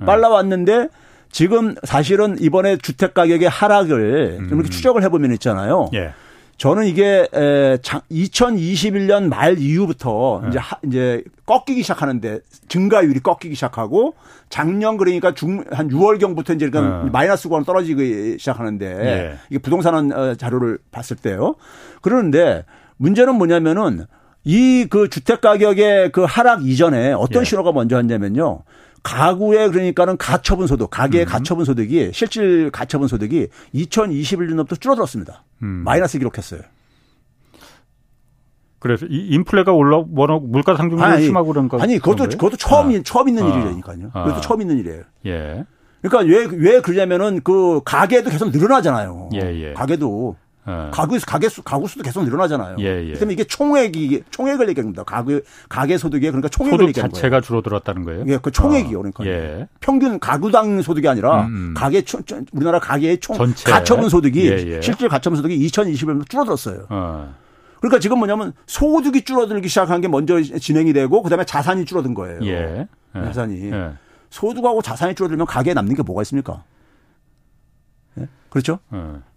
예. 빨라왔는데 지금 사실은 이번에 주택 가격의 하락을 음. 좀 이렇게 추적을 해보면 있잖아요. 예. 저는 이게 에, 2021년 말 이후부터 네. 이제 하, 이제 꺾이기 시작하는데 증가율이 꺾이기 시작하고 작년 그러니까 중, 한 6월 경부터 이제 그러니까 네. 마이너스 구간 떨어지기 시작하는데 네. 이게 부동산 어, 자료를 봤을 때요. 그러는데 문제는 뭐냐면은 이 그 주택 가격의 그 하락 이전에 어떤 예. 신호가 먼저 왔냐면요. 가구의 그러니까는 가처분 소득, 가계의 음. 가처분 소득이 실질 가처분 소득이 2021년부터 줄어들었습니다. 음. 마이너스 기록했어요. 그래서 이 인플레가 올라 워낙 물가 상승률이 심하고 그런 거 아니 그것도 그것도 처음 아. 처음 있는 아. 일이니까요. 아. 그것도 처음 있는 일이에요. 예. 그러니까 왜 왜 그러냐면은 그 가계도 계속 늘어나잖아요. 예, 예. 가계도 예. 가구 가계 수 가구 수도 계속 늘어나잖아요. 예, 예. 그러면 이게 총액이 총액을 얘기합니다. 가구 가계 소득이 그러니까 총액을 소득 얘기하는 자체가 줄어들었다는 거예요. 예, 그 총액이요. 그러니까 예. 평균 가구당 소득이 아니라 음, 음. 가계 총 우리나라 가계의 총 전체. 가처분 소득이 예, 예. 실질 가처분 소득이 2021년 줄어들었어요. 어. 그러니까 지금 뭐냐면 소득이 줄어들기 시작한 게 먼저 진행이 되고 그다음에 자산이 줄어든 거예요. 예. 자산이 소득하고 자산이 줄어들면 가계에 남는 게 뭐가 있습니까? 그렇죠?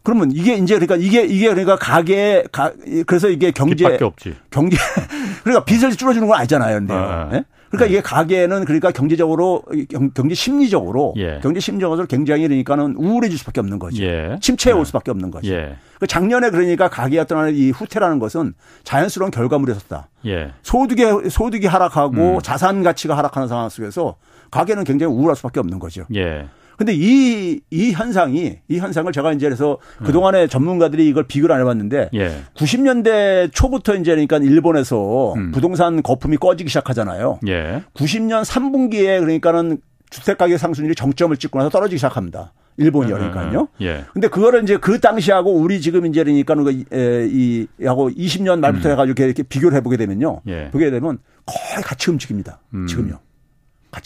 네. 그러면 이게 이제 그러니까 이게 이게 그러니까 가계 가 그래서 이게 경제 경제 그러니까 빚을 줄여주는 건 아니잖아요, 근데. 아, 네? 그러니까 네. 이게 가계는 그러니까 경제적으로 경제 심리적으로 예. 경제 심리적으로 굉장히 그러니까는 우울해질 수밖에 없는 거죠. 예. 침체에 올 예. 수밖에 없는 거죠. 예. 그 작년에 그러니까 가계 어떤 이 후퇴라는 것은 자연스러운 결과물이었었다. 예. 소득의 소득이 하락하고 음. 자산 가치가 하락하는 상황 속에서 가계는 굉장히 우울할 수밖에 없는 거죠. 예. 근데 이, 이 현상이, 이 현상을 제가 이제 그래서 음. 그동안에 전문가들이 이걸 비교를 안 해봤는데 예. 90년대 초부터 이제 그러니까 일본에서 음. 부동산 거품이 꺼지기 시작하잖아요. 예. 90년 3분기에 그러니까는 주택가격 상승률이 정점을 찍고 나서 떨어지기 시작합니다. 일본이요, 음, 음, 그러니까요. 예. 근데 그거를 이제 그 당시하고 우리 지금 이제 그러니까 이, 하고 20년 말부터 음. 해가지고 이렇게 비교를 해보게 되면요. 예. 보게 되면 거의 같이 움직입니다. 음. 지금요.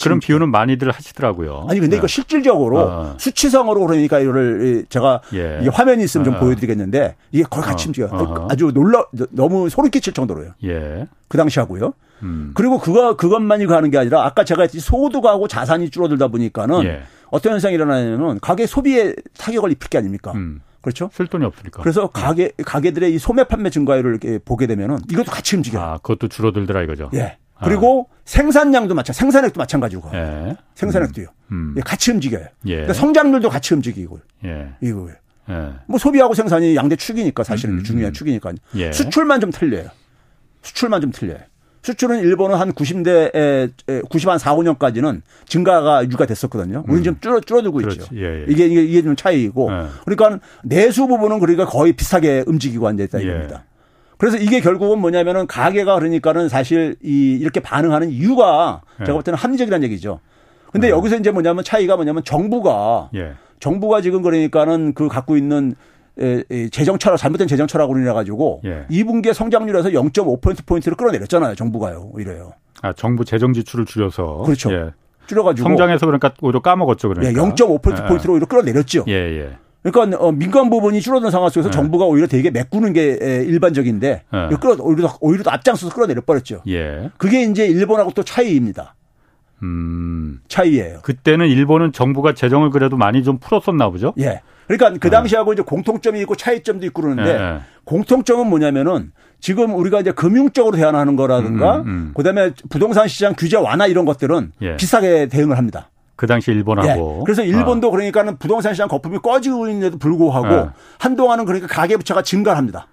그런 비유는 많이들 하시더라고요. 아니 근데 네. 이거 실질적으로 어. 수치성으로 그러니까 이거를 제가 예. 이 화면이 있으면 좀 어. 보여드리겠는데 이게 거의 같이 어. 움직여요. 어. 아주 놀라 너무 소름 끼칠 정도로요. 예. 그 당시 하고요. 음. 그리고 그거 그것만이 가는 게 아니라 아까 제가 했듯이 소득하고 자산이 줄어들다 보니까는 예. 어떤 현상이 일어나냐면 가계 소비에 타격을 입힐 게 아닙니까? 음. 그렇죠? 쓸 돈이 없으니까. 그래서 네. 가게 가게들의 이 소매 판매 증가율을 이렇게 보게 되면은 이것도 같이 움직여요. 아, 그것도 줄어들더라 이거죠. 예. 그리고 아. 생산량도 마찬 가지 생산액도 마찬가지고. 예. 생산액도요. 음. 음. 같이 움직여요. 예. 그러니까 성장률도 같이 움직이고. 예. 이거예요. 예. 뭐 소비하고 생산이 양대 축이니까 사실은 음. 중요한 축이니까. 예. 수출만 좀 틀려요. 수출만 좀 틀려요. 수출은 일본은 한 90대, 90, 한 4, 5년까지는 증가가 유가 됐었거든요. 우리는 음. 좀 줄어, 줄어들고 그렇지. 있죠. 예, 예. 이게, 이게, 이게 좀 차이이고. 예. 그러니까 내수 부분은 그러니까 거의 비슷하게 움직이고 앉아 있다 이겁니다. 그래서 이게 결국은 뭐냐면은 가게가 그러니까는 사실 이 이렇게 반응하는 이유가 예. 제가 볼 때는 합리적이라는 얘기죠. 근데 예. 여기서 이제 뭐냐면 차이가 뭐냐면 정부가 예. 정부가 지금 그러니까는 그 갖고 있는 재정 철학 잘못된 재정 철학으로 인해 가지고 예. 2분기에 성장률에서 0.5% 포인트를 끌어내렸잖아요. 정부가요. 이래요. 아, 정부 재정 지출을 줄여서 그렇죠. 예. 줄여가지고 성장해서 그러니까 오히려 까먹었죠. 그러니까. 예, 0.5% 예. 포인트로 오히려 끌어내렸죠. 예, 예. 그러니까 어, 민간 부분이 줄어든 상황 속에서 네. 정부가 오히려 되게 메꾸는 게 일반적인데 네. 끌어 오히려 오히려 더 앞장서서 끌어내려 버렸죠. 예. 그게 이제 일본하고 또 차이입니다. 음. 차이예요. 그때는 일본은 정부가 재정을 그래도 많이 좀 풀었었나 보죠. 예. 그러니까 그 네. 당시하고 이제 공통점이 있고 차이점도 있고 그러는데 네. 공통점은 뭐냐면은 지금 우리가 이제 금융적으로 대안하는 거라든가 음, 음, 음. 그다음에 부동산 시장 규제 완화 이런 것들은 예. 비싸게 대응을 합니다. 그 당시 일본하고. 네. 그래서 일본도 어. 그러니까는 부동산 시장 거품이 꺼지고 있는데도 불구하고 네. 한동안은 그러니까 가계부채가 증가를 합니다.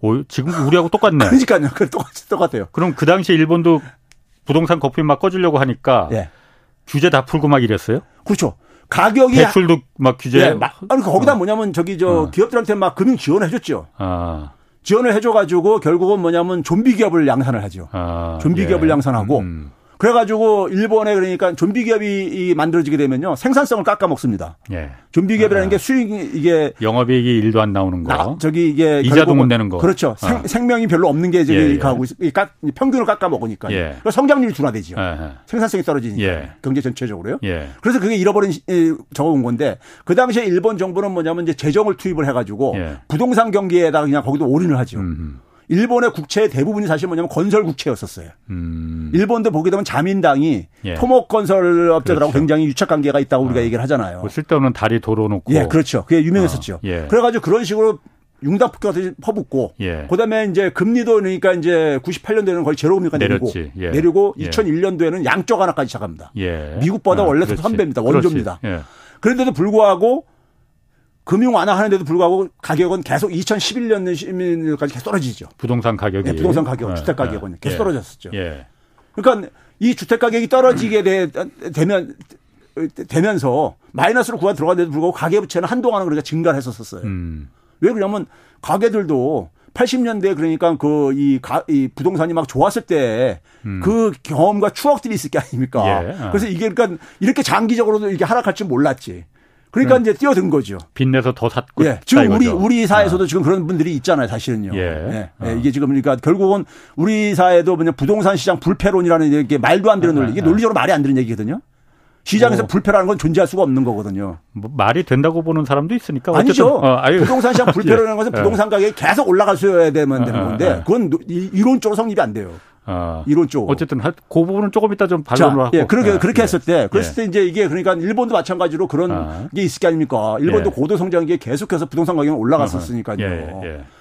오, 지금 우리하고 똑같네. 그러니까요. 똑같, 똑같아요. 그럼 그 당시 일본도 부동산 거품이 막 꺼지려고 하니까 네. 규제 다 풀고 막 이랬어요? 그렇죠. 가격이 대출도 막 규제. 네, 막, 아니 거기다 어. 뭐냐면 저기 저 어. 기업들한테 막 금융 지원을 해줬죠. 아. 지원을 해줘가지고 결국은 뭐냐면 좀비 기업을 양산을 하죠. 아. 좀비 예. 기업을 양산하고 음. 그래가지고 일본에 그러니까 좀비 기업이 만들어지게 되면요 생산성을 깎아 먹습니다. 예. 좀비 기업이라는 아. 게 수익 이게 영업이익이 일도 안 나오는 거. 나, 저기 이게 이자도 못 내는 거. 그렇죠. 생, 아. 생 명이 별로 없는 게 저기 예, 예. 가고 깎, 평균을 깎아 먹으니까. 예. 성장률이 둔화되죠. 예, 예. 생산성이 떨어지니까 예. 경제 전체적으로요. 예. 그래서 그게 잃어버린 적어온 건데 그 당시에 일본 정부는 뭐냐면 이제 재정을 투입을 해가지고 부동산 경기에다가 그냥 거기도 올인을 하죠. 음흠. 일본의 국채의 대부분이 사실 뭐냐면 건설 국채였었어요. 음. 일본도 보게 되면 자민당이 예. 토목 건설 업자들하고 그렇죠. 굉장히 유착 관계가 있다고 우리가 어. 얘기를 하잖아요. 뭐 쓸데없는 다리 도로 놓고. 예, 그렇죠. 그게 유명했었죠. 어. 예. 그래가지고 그런 식으로 융당 폭격같이 퍼붓고 예. 그다음에 이제 금리도 그러니까 이제 98년도에는 거의 제로 금리가 내리고 예. 내리고 예. 2001년도에는 양적 하나까지 시작합니다. 예. 미국보다 아, 원래 선배입니다. 원조입니다. 예. 그런데도 불구하고 금융 완화하는데도 불구하고 가격은 계속 2011년까지 계속 떨어지죠. 부동산 가격이. 네, 부동산 가격, 예. 주택 가격은 계속 떨어졌었죠. 그러니까 이 주택 가격이 떨어지게 되, 되면 되면서 마이너스로 구간 들어갔는데도 불구하고 가계 부채는 한동안은 그러니까 증가를 했었었어요. 음. 왜 그러냐면 가게들도 80년대 그러니까 그이 이 부동산이 막 좋았을 때그 음. 그 경험과 추억들이 있을 게 아닙니까? 예. 그래서 이게 그러니까 이렇게 장기적으로도 이게 하락할 줄 몰랐지. 그러니까 음. 이제 뛰어든 거죠. 빚내서 더 샀고. 예. 지금 우리 우리 사회에서도 아. 지금 그런 분들이 있잖아요, 사실은요. 예. 예. 아. 이게 지금 그러니까 결국은 우리 사회도 그냥 부동산 시장 불패론이라는 이게 말도 안 되는 논리, 이게 논리적으로 말이 안 되는 얘기거든요. 시장에서 뭐. 불패라는 건 존재할 수가 없는 거거든요. 뭐 말이 된다고 보는 사람도 있으니까. 아니죠. 어, 부동산 시장 불패라는 예. 것은 부동산 가격이 계속 올라가셔야 되면 되는 어, 어, 건데 어. 그건 이론적으로 성립이 안 돼요. 아, 이론적으로. 어쨌든 그 부분은 조금 이따 좀 반론을 하고. 예, 그렇게 예, 그렇게 예. 했을 때 그랬을 예. 때 이제 이게 그러니까 일본도 마찬가지로 그런 아. 게 있을 게 아닙니까? 일본도 예. 고도 성장기에 계속해서 부동산 가격이 올라갔었으니까요.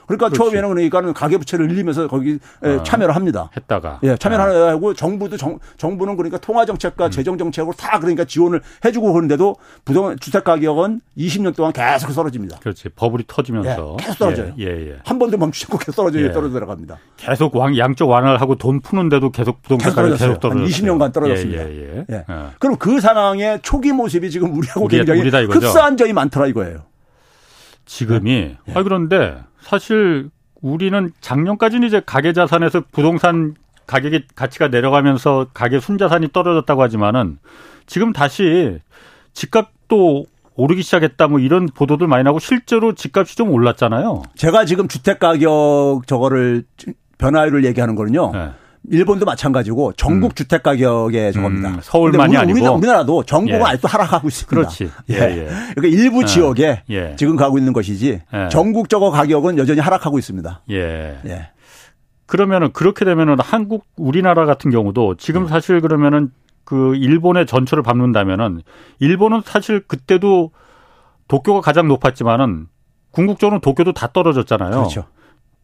예, 그러니까 그렇지. 처음에는 그러니까는 가계 부채를 늘리면서 거기 아. 참여를 합니다. 했다가. 예, 참여를 아. 하고 정부도 정, 정부는 그러니까 통화 정책과 음. 재정 정책으로 다 그러니까 지원을 해주고 그러는데도 부동 주택 가격은 20년 동안 계속 떨어집니다. 그렇지. 버블이 터지면서 계속 떨어져요. 예, 한 번도 멈추지 않고 계속 떨어져 떨어져 들어갑니다. 계속 왕 양쪽 완화를 하고 돈 푸는데도 계속 부동산 계속 계속 떨어졌어요. 한 20년간 떨어졌습니다. 예, 예, 예. 예. 어. 그럼 그 상황의 초기 모습이 지금 우리하고 우리, 굉장히 흡사한 점이 많더라 이거예요. 지금이 예. 아 그런데 사실 우리는 작년까지는 이제 가계 자산에서 부동산 가격이 가치가 내려가면서 가계 순자산이 떨어졌다고 하지만은 지금 다시 집값도 오르기 시작했다 뭐 이런 보도들 많이 나고 실제로 집값이 좀 올랐잖아요. 제가 지금 주택 가격 저거를 변화율을 얘기하는 거는요. 네. 일본도 마찬가지고 전국 음. 주택 가격의 저겁니다. 음, 서울만이 우리, 아니고 우리나라 도 전국은 예. 아직도 하락하고 있습니다. 그렇지. 예, 예. 그러니까 일부 어. 지역에 예. 지금 가고 있는 것이지 예. 전국적으로 가격은 여전히 하락하고 있습니다. 예. 예. 그러면은 그렇게 되면은 한국 우리나라 같은 경우도 지금 음. 사실 그러면은 그 일본의 전철을 밟는다면은 일본은 사실 그때도 도쿄가 가장 높았지만은 궁극적으로 도쿄도 다 떨어졌잖아요. 그렇죠.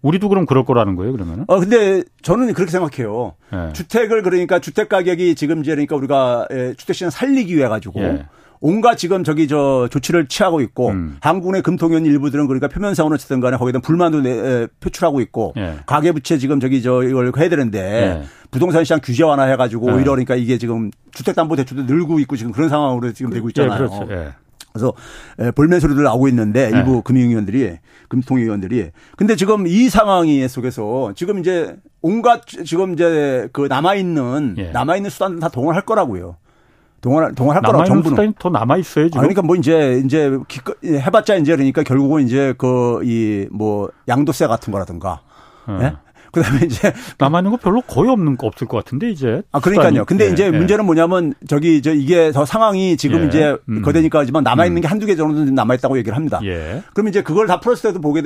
우리도 그럼 그럴 거라는 거예요, 그러면은? 어, 근데 저는 그렇게 생각해요. 예. 주택을 그러니까 주택 가격이 지금 이제 그러니까 우리가 예, 주택 시장 살리기 위해 가지고 예. 온갖 지금 저기 저 조치를 취하고 있고 음. 한국의 금통위원 일부들은 그러니까 표면상으로 어쨌든 간에 거기다 불만도 내, 표출하고 있고 예. 가계부채 지금 저기 저 이걸 해야 되는데 예. 부동산 시장 규제 완화해 가지고 예. 오히려 그러니까 이게 지금 주택담보대출도 늘고 있고 지금 그런 상황으로 지금 되고 있잖아요. 그렇죠. 그래서 볼멘 소리들 나오고 있는데 네. 일부 금융위원들이 금통위원들이 근데 지금 이 상황이 속에서 지금 이제 온갖 지금 이제 그 남아 있는 예. 남아 있는 수단들 다 동원할 거라고요. 동원 동원할 거라고 정부는 수단이 더 남아 있어요 지금. 아, 그러니까 뭐 이제 이제 해봤자 이제 그러니까 결국은 이제 그 이 뭐 양도세 같은 거라든가. 음. 예? 그다음에 이제 남아 있는 거 별로 거의 없는 거 없을 것 같은데 이제. 아 그러니까요. 근데 예, 이제 예. 문제는 뭐냐면 저기 저 이게 더 상황이 지금 예. 이제 음. 거대니까지만 남아 있는 게 음. 한두 개 정도 남아 있다고 얘기를 합니다. 예. 그럼 이제 그걸 다 플러스 때도 보게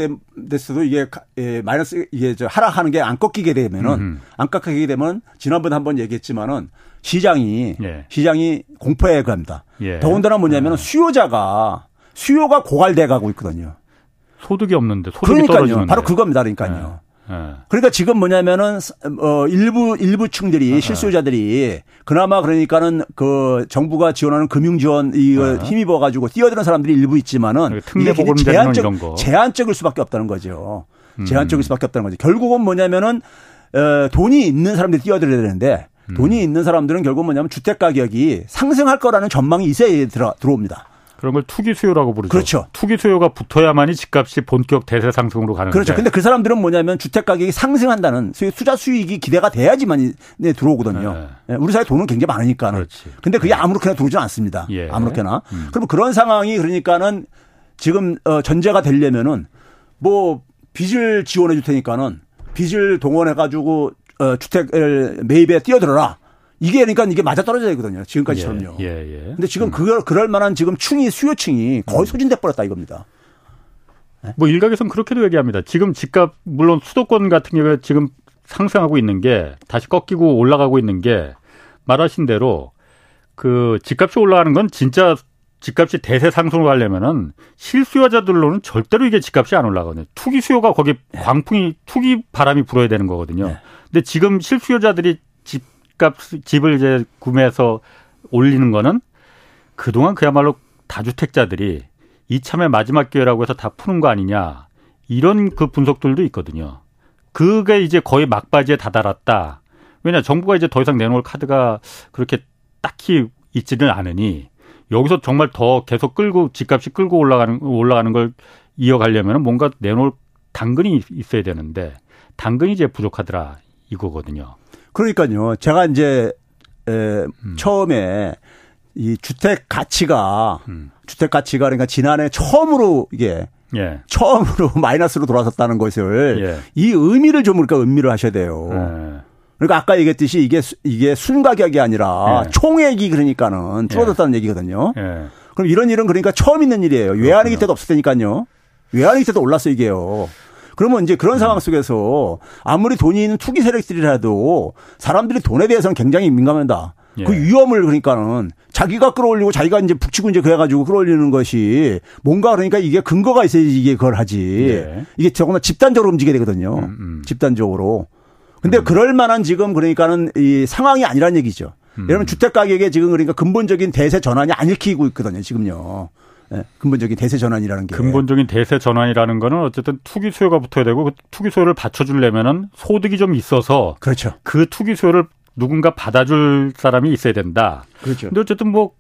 됐어도 이게 예, 마이너스 이게 저 하락하는 게 안 꺾이게 되면은 음. 안 꺾이게 되면 지난번 에 한 번 얘기했지만은 시장이 예. 시장이 공포에 갑니다. 예. 더군다나 뭐냐면은 아. 수요자가 수요가 고갈돼 가고 있거든요. 소득이 없는데 소득이 그러니까요. 떨어지는데. 바로 그겁니다. 그러니까요. 네. 그러니까 지금 뭐냐면은 어 일부 일부층들이 네. 실수요자들이 그나마 그러니까는 그 정부가 지원하는 금융 지원 이 네. 힘입어 가지고 뛰어드는 사람들이 일부 있지만은 이게 제한적 제한적일 수밖에 없다는 거죠. 음. 제한적일 수밖에 없다는 거죠. 결국은 뭐냐면은 어 돈이 있는 사람들이 뛰어들어야 되는데 돈이 음. 있는 사람들은 결국 뭐냐면 주택 가격이 상승할 거라는 전망이 있어야 들어 들어옵니다. 그런 걸 투기 수요라고 부르죠. 그렇죠. 투기 수요가 붙어야만이 집값이 본격 대세 상승으로 가는 거죠. 그렇죠. 근데 그 사람들은 뭐냐면 주택 가격이 상승한다는 투자 수익이 기대가 돼야지만 네, 들어오거든요. 네. 네. 우리 사회 돈은 굉장히 많으니까는. 그렇지. 근데 그게 네. 아무렇게나 들어오지 않습니다. 예. 아무렇게나. 음. 그럼 그런 상황이 그러니까는 지금 어 전제가 되려면은 뭐 빚을 지원해 줄 테니까는 빚을 동원해 가지고 어 주택 매입에 뛰어들어라. 이게 그러니까 이게 맞아 떨어져야 되거든요. 지금까지처럼요. 예, 예, 예. 근데 지금 음. 그걸 그럴 만한 지금 충이 수요층이 거의 음. 소진돼 버렸다 이겁니다. 네? 뭐 일각에서는 그렇게도 얘기합니다. 지금 집값 물론 수도권 같은 경우에 지금 상승하고 있는 게 다시 꺾이고 올라가고 있는 게 말하신 대로 그 집값이 올라가는 건 진짜 집값이 대세 상승을 하려면은 실수요자들로는 절대로 이게 집값이 안 올라가거든요. 투기 수요가 거기 네. 광풍이 투기 바람이 불어야 되는 거거든요. 네. 근데 지금 실수요자들이 집 값 집을 이제 구매해서 올리는 거는 그동안 그야말로 다주택자들이 이참에 마지막 기회라고 해서 다 푸는 거 아니냐. 이런 그 분석들도 있거든요. 그게 이제 거의 막바지에 다다랐다. 왜냐 정부가 이제 더 이상 내놓을 카드가 그렇게 딱히 있지는 않으니 여기서 정말 더 계속 끌고 집값이 끌고 올라가는 올라가는 걸 이어가려면 뭔가 내놓을 당근이 있어야 되는데 당근이 이제 부족하더라 이거거든요. 그러니까요. 제가 이제 에, 음. 처음에 이 주택 가치가 음. 주택 가치가 그러니까 지난해 처음으로 이게 예. 처음으로 마이너스로 돌아섰다는 것을 예. 이 의미를 좀 그러니까 의미를 하셔야 돼요. 예. 그러니까 아까 얘기했듯이 이게 이게 순가격이 아니라 예. 총액이 그러니까는 줄어들었다는 예. 얘기거든요. 예. 그럼 이런 일은 그러니까 처음 있는 일이에요. 외환위기 때도 없을 테니까요. 외환위기 때도 올랐어 이게요. 그러면 이제 그런 음. 상황 속에서 아무리 돈이 있는 투기 세력들이라도 사람들이 돈에 대해서는 굉장히 민감하다. 그 예. 그 위험을 그러니까는 자기가 끌어올리고 자기가 이제 북치고 이제 그래가지고 끌어올리는 것이 뭔가 그러니까 이게 근거가 있어야지 이게 그걸 하지. 예. 이게 저거나 집단적으로 움직여야 되거든요. 음, 음. 집단적으로. 근데 음. 그럴 만한 지금 그러니까는 이 상황이 아니란 얘기죠. 음. 여러분 주택 가격에 지금 그러니까 근본적인 대세 전환이 안 일으키고 있거든요. 지금요. 네, 근본적인 대세 전환이라는 게. 근본적인 대세 전환이라는 거는 어쨌든 투기 수요가 붙어야 되고 그 투기 수요를 받쳐주려면은 소득이 좀 있어서. 그렇죠. 그 투기 수요를 누군가 받아줄 사람이 있어야 된다. 그렇죠. 근데 어쨌든 뭐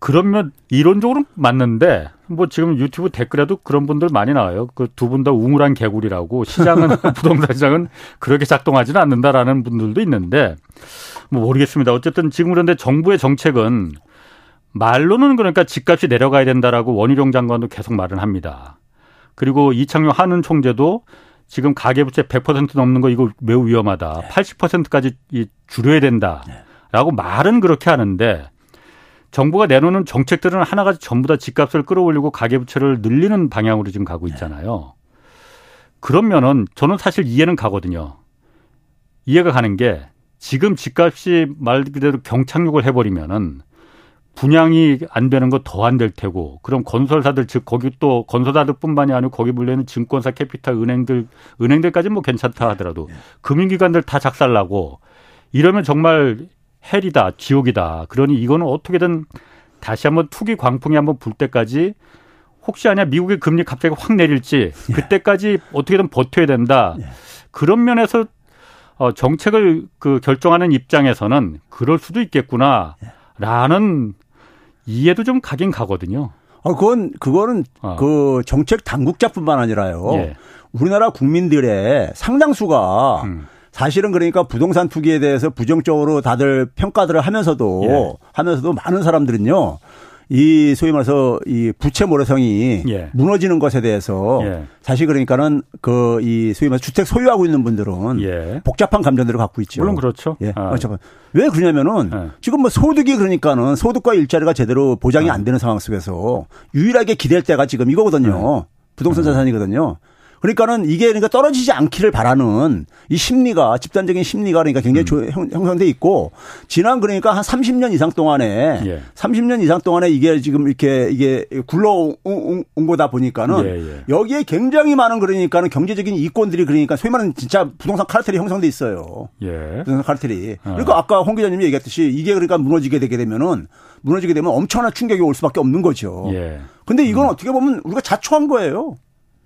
그러면 이론적으로 맞는데 뭐 지금 유튜브 댓글에도 그런 분들 많이 나와요. 그 두 분 다 우물한 개구리라고 시장은 부동산 시장은 그렇게 작동하지는 않는다라는 분들도 있는데 뭐 모르겠습니다. 어쨌든 지금 그런데 정부의 정책은 말로는 그러니까 집값이 내려가야 된다라고 원희룡 장관도 계속 말을 합니다. 그리고 이창용 한은 총재도 지금 가계부채 100% 넘는 거 이거 매우 위험하다. 80%까지 줄여야 된다라고 말은 그렇게 하는데 정부가 내놓는 정책들은 하나같이 전부 다 집값을 끌어올리고 가계부채를 늘리는 방향으로 지금 가고 있잖아요. 그러면은 저는 사실 이해는 가거든요. 이해가 가는 게 지금 집값이 말 그대로 경착륙을 해버리면은 분양이 안 되는 거 더 안 될 테고 그럼 건설사들 즉 거기 또 건설사들뿐만이 아니고 거기 물려는 증권사 캐피탈 은행들 은행들까지 뭐 괜찮다 하더라도 네. 금융기관들 다 작살나고 이러면 정말 헬이다 지옥이다 그러니 이거는 어떻게든 다시 한번 투기 광풍이 한번 불 때까지 혹시 아니야 미국의 금리 갑자기 확 내릴지 예. 그때까지 어떻게든 버텨야 된다 예. 그런 면에서 어 정책을 그 결정하는 입장에서는 그럴 수도 있겠구나 라는 이해도 좀 가긴 가거든요. 아, 그건, 그거는 어. 그 정책 당국자뿐만 아니라요. 예. 우리나라 국민들의 상당수가 음. 사실은 그러니까 부동산 투기에 대해서 부정적으로 다들 평가들을 하면서도 예. 하면서도 많은 사람들은요. 이 소위 말해서 이 부채 모래성이 예. 무너지는 것에 대해서 예. 사실 그러니까는 그 이 소위 말해서 주택 소유하고 있는 분들은 예. 복잡한 감정들을 갖고 있죠. 물론 그렇죠. 예. 아. 왜 그러냐면은 예. 지금 뭐 소득이 그러니까는 소득과 일자리가 제대로 보장이 아. 안 되는 상황 속에서 유일하게 기댈 때가 지금 이거거든요. 예. 부동산 자산이거든요. 그러니까는 이게 그러니까 떨어지지 않기를 바라는 이 심리가 집단적인 심리가 그러니까 굉장히 음. 형성돼 있고 지난 그러니까 한 30년 이상 동안에 예. 30년 이상 동안에 이게 지금 이렇게 이게 굴러온 거다 보니까는 예, 예. 여기에 굉장히 많은 그러니까는 경제적인 이권들이 그러니까 소위 말하는 진짜 부동산 카르텔이 형성돼 있어요. 예. 부동산 카르텔이. 어. 그러니까 아까 홍 기자님이 얘기했듯이 이게 그러니까 무너지게 되게 되면은 무너지게 되면 엄청난 충격이 올 수밖에 없는 거죠. 예. 근데 이건 음. 어떻게 보면 우리가 자초한 거예요.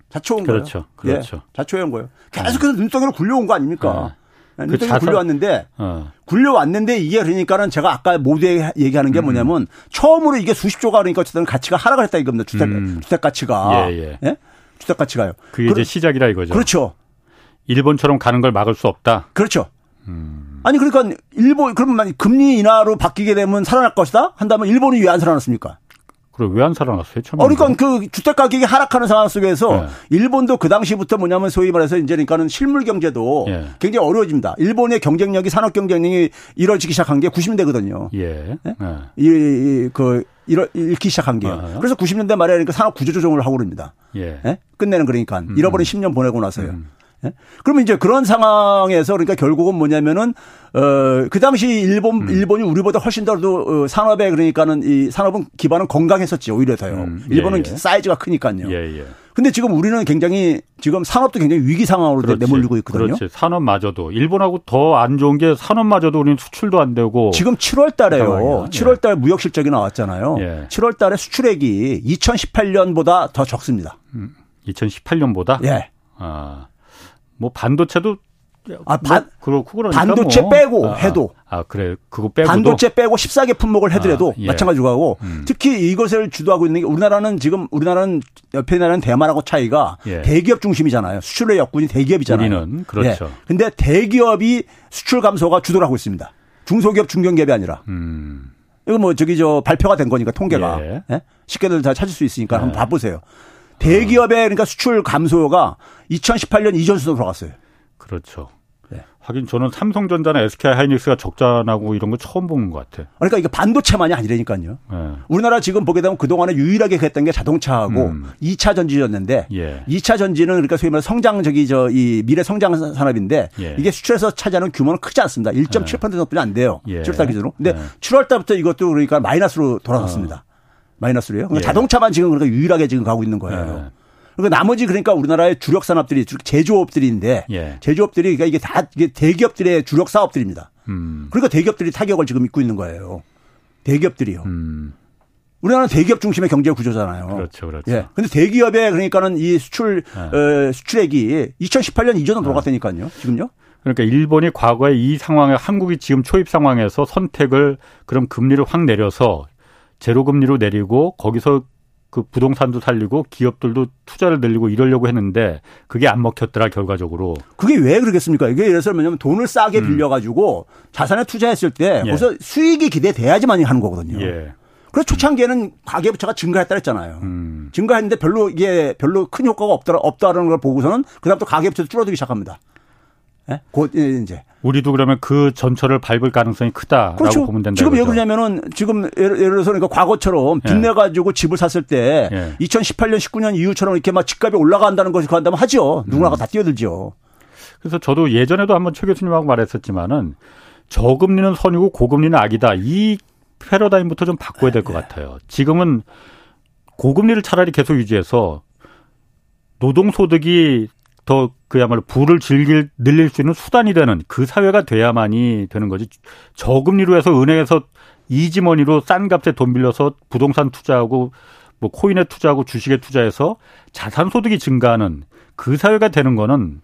자초한 그렇죠. 거예요. 그렇죠. 예, 자초한 거예요. 계속해서 네. 눈덩이로 굴려온 거 아닙니까? 네. 눈덩이로 그 자사... 굴려왔는데 어. 굴려왔는데 이게 그러니까는 제가 아까 모두에 얘기하는 게 음. 뭐냐면 처음으로 이게 수십조가 그러니까 어쨌든 가치가 하락을 했다 이겁니다. 주택 음. 주택 가치가 예, 예. 예? 주택 가치가요. 그게 이제 시작이라 이거죠. 그렇죠. 일본처럼 가는 걸 막을 수 없다. 그렇죠. 음. 아니 그러니까 일본 그러면 금리 인하로 바뀌게 되면 살아날 것이다 한다면 일본이 왜 안 살아났습니까? 그래 왜안 살아났어요? 참. 어, 그러니까 그 주택 가격이 하락하는 상황 속에서 네. 일본도 그 당시부터 뭐냐면 소위 말해서 이제 그러니까는 실물 경제도 예. 굉장히 어려워집니다. 일본의 경쟁력이 산업 경쟁력이 이뤄지기 시작한 게 90년대거든요. 예. 네? 네. 이, 그 잃어, 잃기 시작한 게요. 어. 그래서 90년대 말에 그러니까 산업 구조 조정을 하고 그럽니다. 예. 네? 끝내는 그러니까 음. 잃어버린 10년 보내고 나서요. 음. 예? 그러면 이제 그런 상황에서 그러니까 결국은 뭐냐면은 어그 당시 일본 음. 일본이 우리보다 훨씬 더도 어, 산업에 그러니까는 이 산업은 기반은 건강했었지 오히려 더요. 음. 예, 일본은 예, 예. 사이즈가 크니까요. 예, 예. 근데 지금 우리는 굉장히 지금 산업도 굉장히 위기 상황으로 그렇지, 내몰리고 있거든요. 그렇지. 산업마저도 일본하고 더 안 좋은 게 산업마저도 우리는 수출도 안 되고 지금 7월 달에요. 7월 달 무역 실적이 나왔잖아요. 예. 7월 달에 수출액이 2018년보다 더 적습니다. 음, 2018년보다? 예. 아. 뭐 반도체도 아, 반, 뭐 그렇고 그러니까 반도체 뭐. 빼고 아, 해도 아, 아, 그래 그거 빼고 반도체 빼고 14개 품목을 해더라도 아, 예. 마찬가지로 하고 음. 특히 이것을 주도하고 있는 게 우리나라는 지금 우리나라는 옆에 나라는 대만하고 차이가 예. 대기업 중심이잖아요. 수출의 역군이 대기업이잖아요. 우리는 그렇죠. 예. 근데 대기업이 수출 감소가 주도를 하고 있습니다. 중소기업 중견기업이 아니라. 음. 이거 뭐 저기 저 발표가 된 거니까 통계가 예. 예? 쉽게들 다 찾을 수 있으니까 한번 예. 봐보세요. 대기업의 그러니까 수출 감소가 2018년 이전 수로 돌아갔어요. 그렇죠. 네. 하긴 저는 삼성전자나 SK 하이닉스가 적자 나고 이런 거 처음 보는 것 같아. 그러니까 이게 반도체만이 아니라니까요. 네. 우리나라 지금 보게 되면 그동안에 유일하게 했던 게 자동차하고 음. 2차 전지였는데 예. 2차 전지는 그러니까 소위 말해 성장적이 저 이 미래 성장 산업인데 예. 이게 수출에서 차지하는 규모는 크지 않습니다. 1.7% 정도뿐이 안 돼요. 예. 7월 기준으로. 근데 예. 7월 달부터 이것도 그러니까 마이너스로 돌아갔습니다. 어. 마이너스로요. 그러니까 예. 자동차만 지금 그러니까 유일하게 지금 가고 있는 거예요. 예. 그러니까 나머지 그러니까 우리나라의 주력 산업들이 제조업들인데 예. 제조업들이 그러니까 이게 다 이게 대기업들의 주력 사업들입니다. 음. 그러니까 대기업들이 타격을 지금 입고 있는 거예요. 대기업들이요. 음. 우리나라는 대기업 중심의 경제 구조잖아요. 그렇죠, 그렇죠. 예. 근데 대기업에 그러니까는 이 수출 네. 어, 수출액이 2018년 이전으로 돌아갔다니까요. 지금요. 그러니까 일본이 과거에 이 상황에 한국이 지금 초입 상황에서 선택을 그럼 금리를 확 내려서 제로 금리로 내리고 거기서 그 부동산도 살리고 기업들도 투자를 늘리고 이러려고 했는데 그게 안 먹혔더라 결과적으로. 그게 왜 그러겠습니까? 이게 예를 들어서 뭐냐면 돈을 싸게 음. 빌려가지고 자산에 투자했을 때 예. 거기서 수익이 기대돼야지만 하는 거거든요. 예. 그래서 초창기에는 가계부채가 증가했다 그랬잖아요. 음. 증가했는데 별로 이게 별로 큰 효과가 없더라 없다라는 걸 보고서는 그다음부터 가계부채도 줄어들기 시작합니다. 예? 곧 이제 우리도 그러면 그 전철을 밟을 가능성이 크다라고 그렇죠. 보면 된다. 지금 왜 그러냐면은 지금 예를, 예를 들어서 그러니까 과거처럼 빚내 예. 가지고 집을 샀을 때 예. 2018년 19년 이후처럼 이렇게 막 집값이 올라간다는 것이 그한다면 하죠. 누구나가 음. 다 뛰어들죠. 그래서 저도 예전에도 한번 최 교수님하고 말했었지만은 저금리는 선이고 고금리는 악이다. 이 패러다임부터 좀 바꿔야 될것 네. 같아요. 지금은 고금리를 차라리 계속 유지해서 노동소득이 더 그야말로 부를 즐길 늘릴 수 있는 수단이 되는 그 사회가 돼야만이 되는 거지. 저금리로 해서 은행에서 이지머니로 싼 값에 돈 빌려서 부동산 투자하고 뭐 코인에 투자하고 주식에 투자해서 자산 소득이 증가하는 그 사회가 되는 거는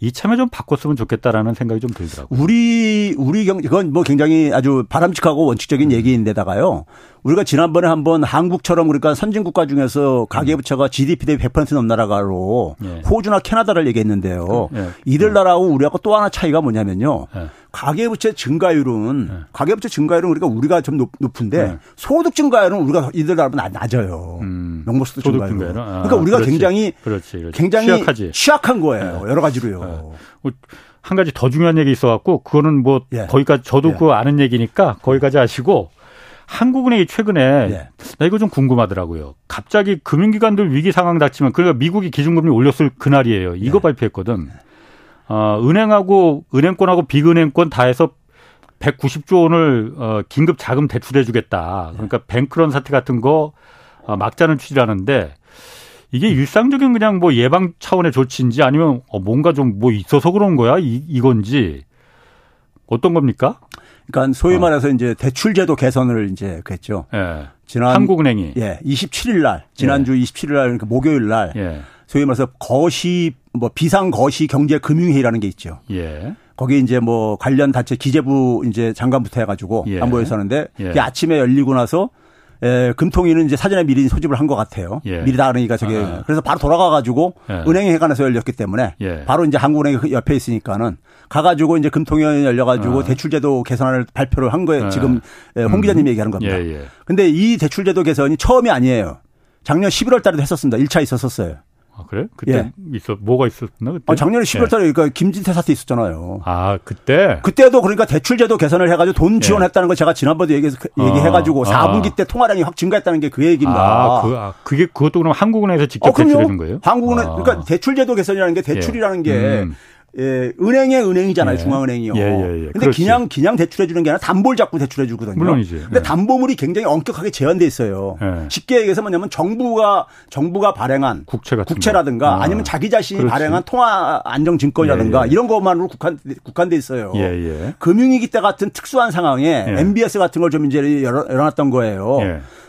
이참에 좀 바꿨으면 좋겠다라는 생각이 좀 들더라고요. 우리 우리 경 이건 뭐 굉장히 아주 바람직하고 원칙적인 음. 얘기인데다가요. 우리가 지난번에 한번 한국처럼 그러니까 선진 국가 중에서 가계 부채가 GDP 대비 100% 넘는 나라가로 예. 호주나 캐나다를 얘기했는데요. 예. 이들 나라하고 우리하고 또 하나 차이가 뭐냐면요. 예. 가계부채 증가율은 예. 가계부채 증가율은 우리가 우리가 좀 높, 은데 예. 소득 증가율은 우리가 이들 나라보다 낮아요. 음. 명목소득 증가율. 아, 그러니까 우리가 그렇지. 굉장히 그렇지, 그렇지. 굉장히 취약하지. 취약한 거예요. 예. 여러 가지로요. 뭐한 가지 더 중요한 얘기 있어갖고 그거는 뭐 거기까지 저도 그거 아는 얘기니까 거기까지 하시고 한국은행이 최근에 예. 나 이거 좀 궁금하더라고요. 갑자기 금융기관들 위기 상황 닥치면 그러니까 미국이 기준금리 올렸을 그날이에요. 이거 예. 발표했거든. 어, 은행하고 은행권하고 비은행권 다 해서 190조 원을 어, 긴급 자금 대출해 주겠다. 그러니까 뱅크런 사태 같은 거 어, 막자는 취지라는데 이게 일상적인 그냥 뭐 예방 차원의 조치인지 아니면 어, 뭔가 좀 뭐 있어서 그런 거야? 이, 이건지 어떤 겁니까? 그러니까 소위 어. 말해서 어. 이제 대출제도 개선을 이제 그랬죠. 예. 지난 한국은행이 예, 27일 날 지난주 예. 27일 날 그러니까 목요일 날 예. 소위 말해서 거시 뭐 비상 거시 경제 금융회의라는 게 있죠. 예. 거기 이제 뭐 관련 단체 기재부 이제 장관부터 해가지고 예. 안보에서 하는데 예. 아침에 열리고 나서 에, 금통위는 이제 사전에 미리 소집을 한 것 같아요. 예. 미리 다 그러니까 저게 아. 그래서 바로 돌아가 가지고 예. 은행회관에서 열렸기 때문에 예. 바로 이제 한국은행 그 옆에 있으니까는 가가지고 이제 금통위원회 열려가지고 아. 대출제도 개선을 발표를 한 거예요. 아. 지금 홍 기자님이 음. 얘기하는 겁니다. 예, 예. 근데 이 대출제도 개선이 처음이 아니에요. 작년 11월 달에도 했었습니다. 1차 있었었어요. 아, 그래? 그때 예. 있어 뭐가 있었나 그때? 아, 작년에 11월달에 예. 그러니까 김진태 사태 있었잖아요. 아 그때? 그때도 그러니까 대출제도 개선을 해가지고 돈 예. 지원했다는 걸 제가 지난번에 얘기, 얘기해가지고 아. 4분기 때 통화량이 확 증가했다는 게 그 얘기입니다. 아, 그, 아, 그게 그것도 그럼 한국은행에서 직접 어, 대출해 준 거예요? 한국은행 아. 그러니까 대출제도 개선이라는 게 대출이라는 게 음. 예, 은행의 은행이잖아요, 예. 중앙은행이요. 예, 예, 예. 근데 그렇지. 그냥 그냥 대출해 주는 게 아니라 담보를 잡고 대출해 주거든요. 물론이지. 근데 예. 담보물이 굉장히 엄격하게 제한돼 있어요. 예. 쉽게 얘기해서 뭐냐면 정부가 정부가 발행한 국채 같은 국채라든가 아. 아니면 자기 자신이 그렇지. 발행한 통화 안정 증권이라든가 예, 이런 것만으로 국한 국한돼 있어요. 금융위기 때 같은 특수한 상황에 MBS 같은 걸 좀 이제 열어, 열어놨던 거예요.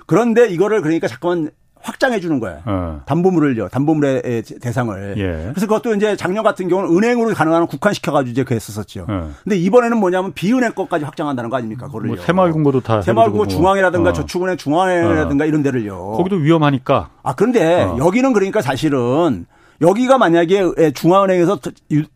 그런데 이거를 그러니까 잠깐만 확장해 주는 거예요. 어. 담보물을요. 담보물의 대상을. 예. 그래서 그것도 이제 작년 같은 경우는 은행으로 가능한 국한시켜 가지고 이제 그랬었었죠. 어. 근데 이번에는 뭐냐면 비은행 것까지 확장한다는 거 아닙니까? 그거를요. 뭐 새마을금고도 다 새마을금고 중앙이라든가 어. 저축은행 중앙이라든가 어. 이런 데를요. 거기도 위험하니까. 아, 그런데 어. 여기는 그러니까 사실은 여기가 만약에 중앙은행에서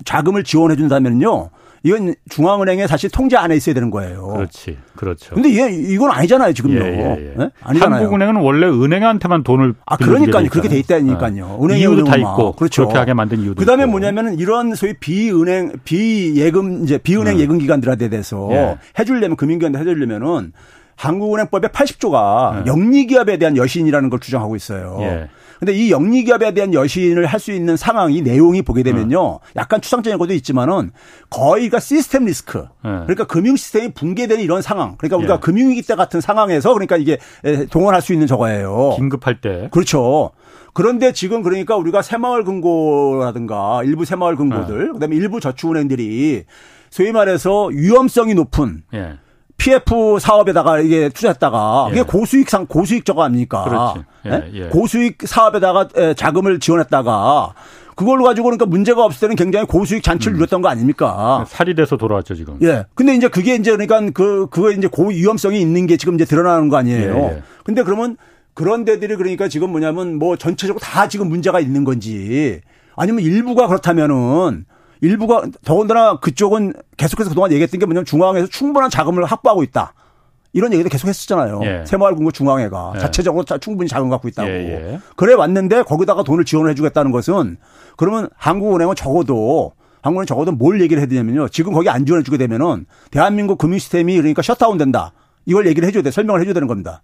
자금을 지원해 준다면요. 이건 중앙은행에 사실 통제 안에 있어야 되는 거예요. 그렇지, 그렇죠. 근데 이게 이건 아니잖아요 지금요. 예, 예, 예. 네? 아니잖아요. 한국은행은 원래 은행한테만 돈을 아 그러니까요. 그렇게 돼 있다니까요. 네. 은행 이유도 다 있고 그렇죠. 그렇게 하게 만든 이유도. 그다음에 있고. 뭐냐면은 이런 소위 비은행 비예금 이제 비은행 네. 예금 기관들한테 대해서 예. 해주려면 금융기관들 해주려면은 한국은행법의 80조가 네. 영리기업에 대한 여신이라는 걸 주장하고 있어요. 예. 근데 이 영리기업에 대한 여신을 할 수 있는 상황이 내용이 보게 되면요. 약간 추상적인 것도 있지만은 거의가 시스템 리스크. 그러니까 금융 시스템이 붕괴되는 이런 상황. 그러니까 우리가 예. 금융위기 때 같은 상황에서 그러니까 이게 동원할 수 있는 저거예요. 긴급할 때. 그렇죠. 그런데 지금 그러니까 우리가 새마을 금고라든가 일부 새마을 금고들 예. 그다음에 일부 저축은행들이 소위 말해서 위험성이 높은 예. PF 사업에다가 이게 투자했다가 예. 이게 고수익상 고수익 저거 아닙니까? 예, 예? 예. 고수익 사업에다가 자금을 지원했다가 그걸로 가지고 그러니까 문제가 없을 때는 굉장히 고수익 잔치를 음. 누렸던 거 아닙니까? 살이 돼서 돌아왔죠 지금. 예. 근데 이제 그게 이제 그러니까 그 그거 이제 고 위험성이 있는 게 지금 이제 드러나는 거 아니에요. 예, 예. 근데 그러면 그런 데들이 그러니까 지금 뭐냐면 뭐 전체적으로 다 지금 문제가 있는 건지 아니면 일부가 그렇다면은 일부가 더군다나 그쪽은 계속해서 그동안 얘기했던 게 뭐냐면 중앙에서 충분한 자금을 확보하고 있다. 이런 얘기도 계속 했었잖아요. 예. 새마을금고 중앙회가 예. 자체적으로 충분히 자금 갖고 있다고. 예, 예. 그래 왔는데 거기다가 돈을 지원을 해주겠다는 것은 그러면 한국은행은 적어도 한국은행 적어도 뭘 얘기를 해야 되냐면요. 지금 거기 안 지원해 주게 되면은 대한민국 금융 시스템이 그러니까 셧다운 된다. 이걸 얘기를 해줘야 돼. 설명을 해줘야 되는 겁니다.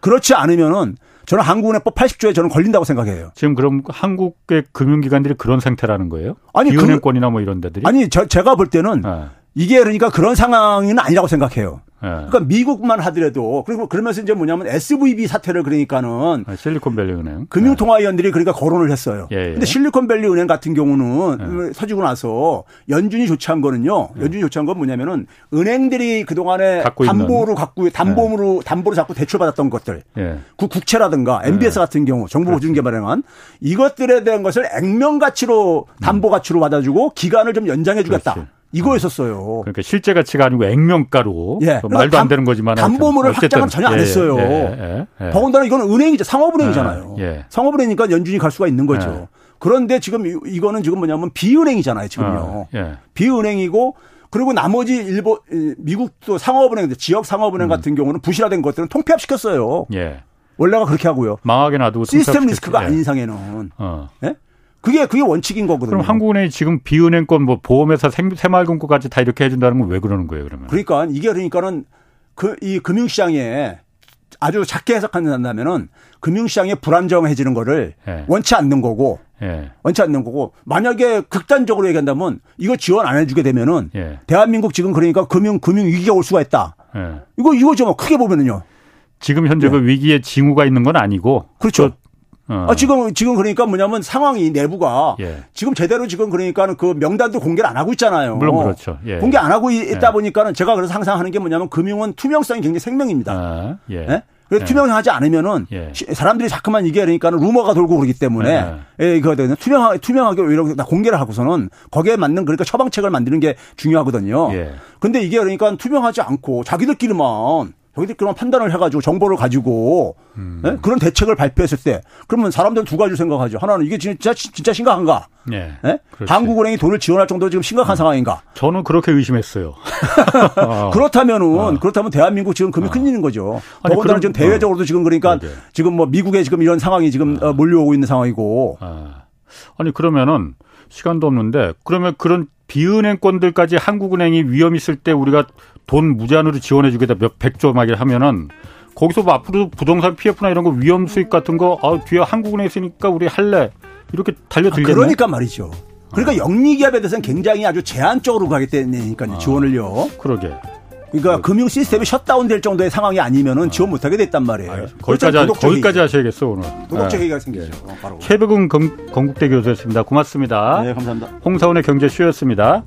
그렇지 않으면은 저는 한국은행법 80조에 저는 걸린다고 생각해요. 지금 그럼 한국의 금융기관들이 그런 상태라는 거예요? 아니 비은행권이나 뭐 이런 데들이? 아니 저, 제가 볼 때는 네. 이게 그러니까 그런 상황은 아니라고 생각해요. 네. 그러니까 미국만 하더라도 그리고 그러면서 이제 뭐냐면 SVB 사태를 그러니까는 아, 실리콘밸리 은행 금융통화위원들이 그러니까 거론을 했어요. 예, 예. 근데 실리콘밸리 은행 같은 경우는 예. 서지고 나서 연준이 조치한 거는요. 예. 연준이 조치한 건 뭐냐면은 은행들이 그 동안에 담보로 갖고 담보로 예. 담보로 자꾸 대출받았던 것들, 예. 그 국채라든가 MBS 같은 경우 정부 보증개 발행한 이것들에 대한 것을 액면 가치로 담보 가치로 받아주고 기간을 좀 연장해 주겠다. 이거였었어요. 그러니까 실제 가치가 아니고 액면가로 예. 뭐 말도 안 되는 거지만 담보물을 확장은 전혀 안 예, 했어요. 예, 예, 예, 더군다나 이거는 은행이죠. 상업은행이잖아요. 예, 예. 상업은행이니까 연준이 갈 수가 있는 거죠. 그런데 지금 이거는 지금 뭐냐면 비은행이잖아요. 지금요. 아, 비은행이고 그리고 나머지 일본 미국도 상업은행 지역 상업은행 음. 같은 경우는 부실화된 것들은 통폐합시켰어요. 원래가 그렇게 하고요. 망하게 놔두고 시스템 리스크가 아닌 이상에는. 어. 예? 그게 그게 원칙인 거거든요. 그럼 한국은행이 지금 비은행권 뭐 보험회사 새마을금고까지 다 이렇게 해준다는 건 왜 그러는 거예요 그러면? 그러니까 이게 그러니까는 그 이 금융시장에 아주 작게 해석한다면은 금융시장에 불안정해지는 거를 예. 원치 않는 거고 예. 원치 않는 거고 만약에 극단적으로 얘기한다면 이거 지원 안 해주게 되면은 예. 대한민국 지금 그러니까 금융 금융 위기가 올 수가 있다. 예. 이거 이거죠 뭐 크게 보면은요. 지금 현재 그 예. 위기에 징후가 있는 건 아니고 그렇죠. 어. 아, 지금, 지금 그러니까 뭐냐면 상황이 내부가 예. 지금 제대로 지금 그러니까는 그 명단도 공개를 안 하고 있잖아요. 물론 그렇죠. 예. 공개 안 하고 있다 예. 보니까는 제가 그래서 항상 하는 게 뭐냐면 금융은 투명성이 굉장히 생명입니다. 아, 예. 네? 그래서 예. 투명하지 않으면은 예. 사람들이 자꾸만 이게 그러니까는 루머가 돌고 그러기 때문에 예, 이거 투명하게 투명하게 이렇게 공개를 하고서는 거기에 맞는 그러니까 처방책을 만드는 게 중요하거든요. 예. 근데 이게 그러니까 투명하지 않고 자기들끼리만 그런 판단을 해가지고 정보를 가지고 음. 네? 그런 대책을 발표했을 때 그러면 사람들은 두 가지를 생각하죠. 하나는 이게 진짜 진짜 심각한가? 네. 네? 한국은행이 돈을 지원할 정도로 지금 심각한 음. 상황인가? 저는 그렇게 의심했어요. 어. 그렇다면은 어. 그렇다면 대한민국 지금 금이 어. 큰일인 거죠. 더군다나 지금 대외적으로도 지금 그러니까 네. 지금 뭐 미국에 지금 이런 상황이 지금 어. 몰려오고 있는 상황이고. 아. 아니 그러면은 시간도 없는데 그러면 그런 비은행권들까지 한국은행이 위험 있을 때 우리가 돈 무제한으로 지원해 주겠다 몇 백조 막 하면은 거기서 뭐 앞으로 부동산 PF나 이런 거 위험 수익 같은 거 아, 뒤에 한국은행 있으니까 우리 할래 이렇게 달려들겠네. 아, 그러니까 말이죠. 그러니까 어. 영리기업에 대해서는 굉장히 아주 제한적으로 가겠다니까요. 아, 지원을요. 그러게. 그러니까 그, 금융 시스템이 셧다운 될 정도의 상황이 아니면은 지원 못 하게 됐단 말이에요. 알 거기까지 거기까지 하셔야겠어 오늘. 도덕적 네. 회의가 생기죠. 네. 최백운 건국대 교수였습니다. 고맙습니다. 네, 감사합니다. 홍사원의 경제쇼였습니다.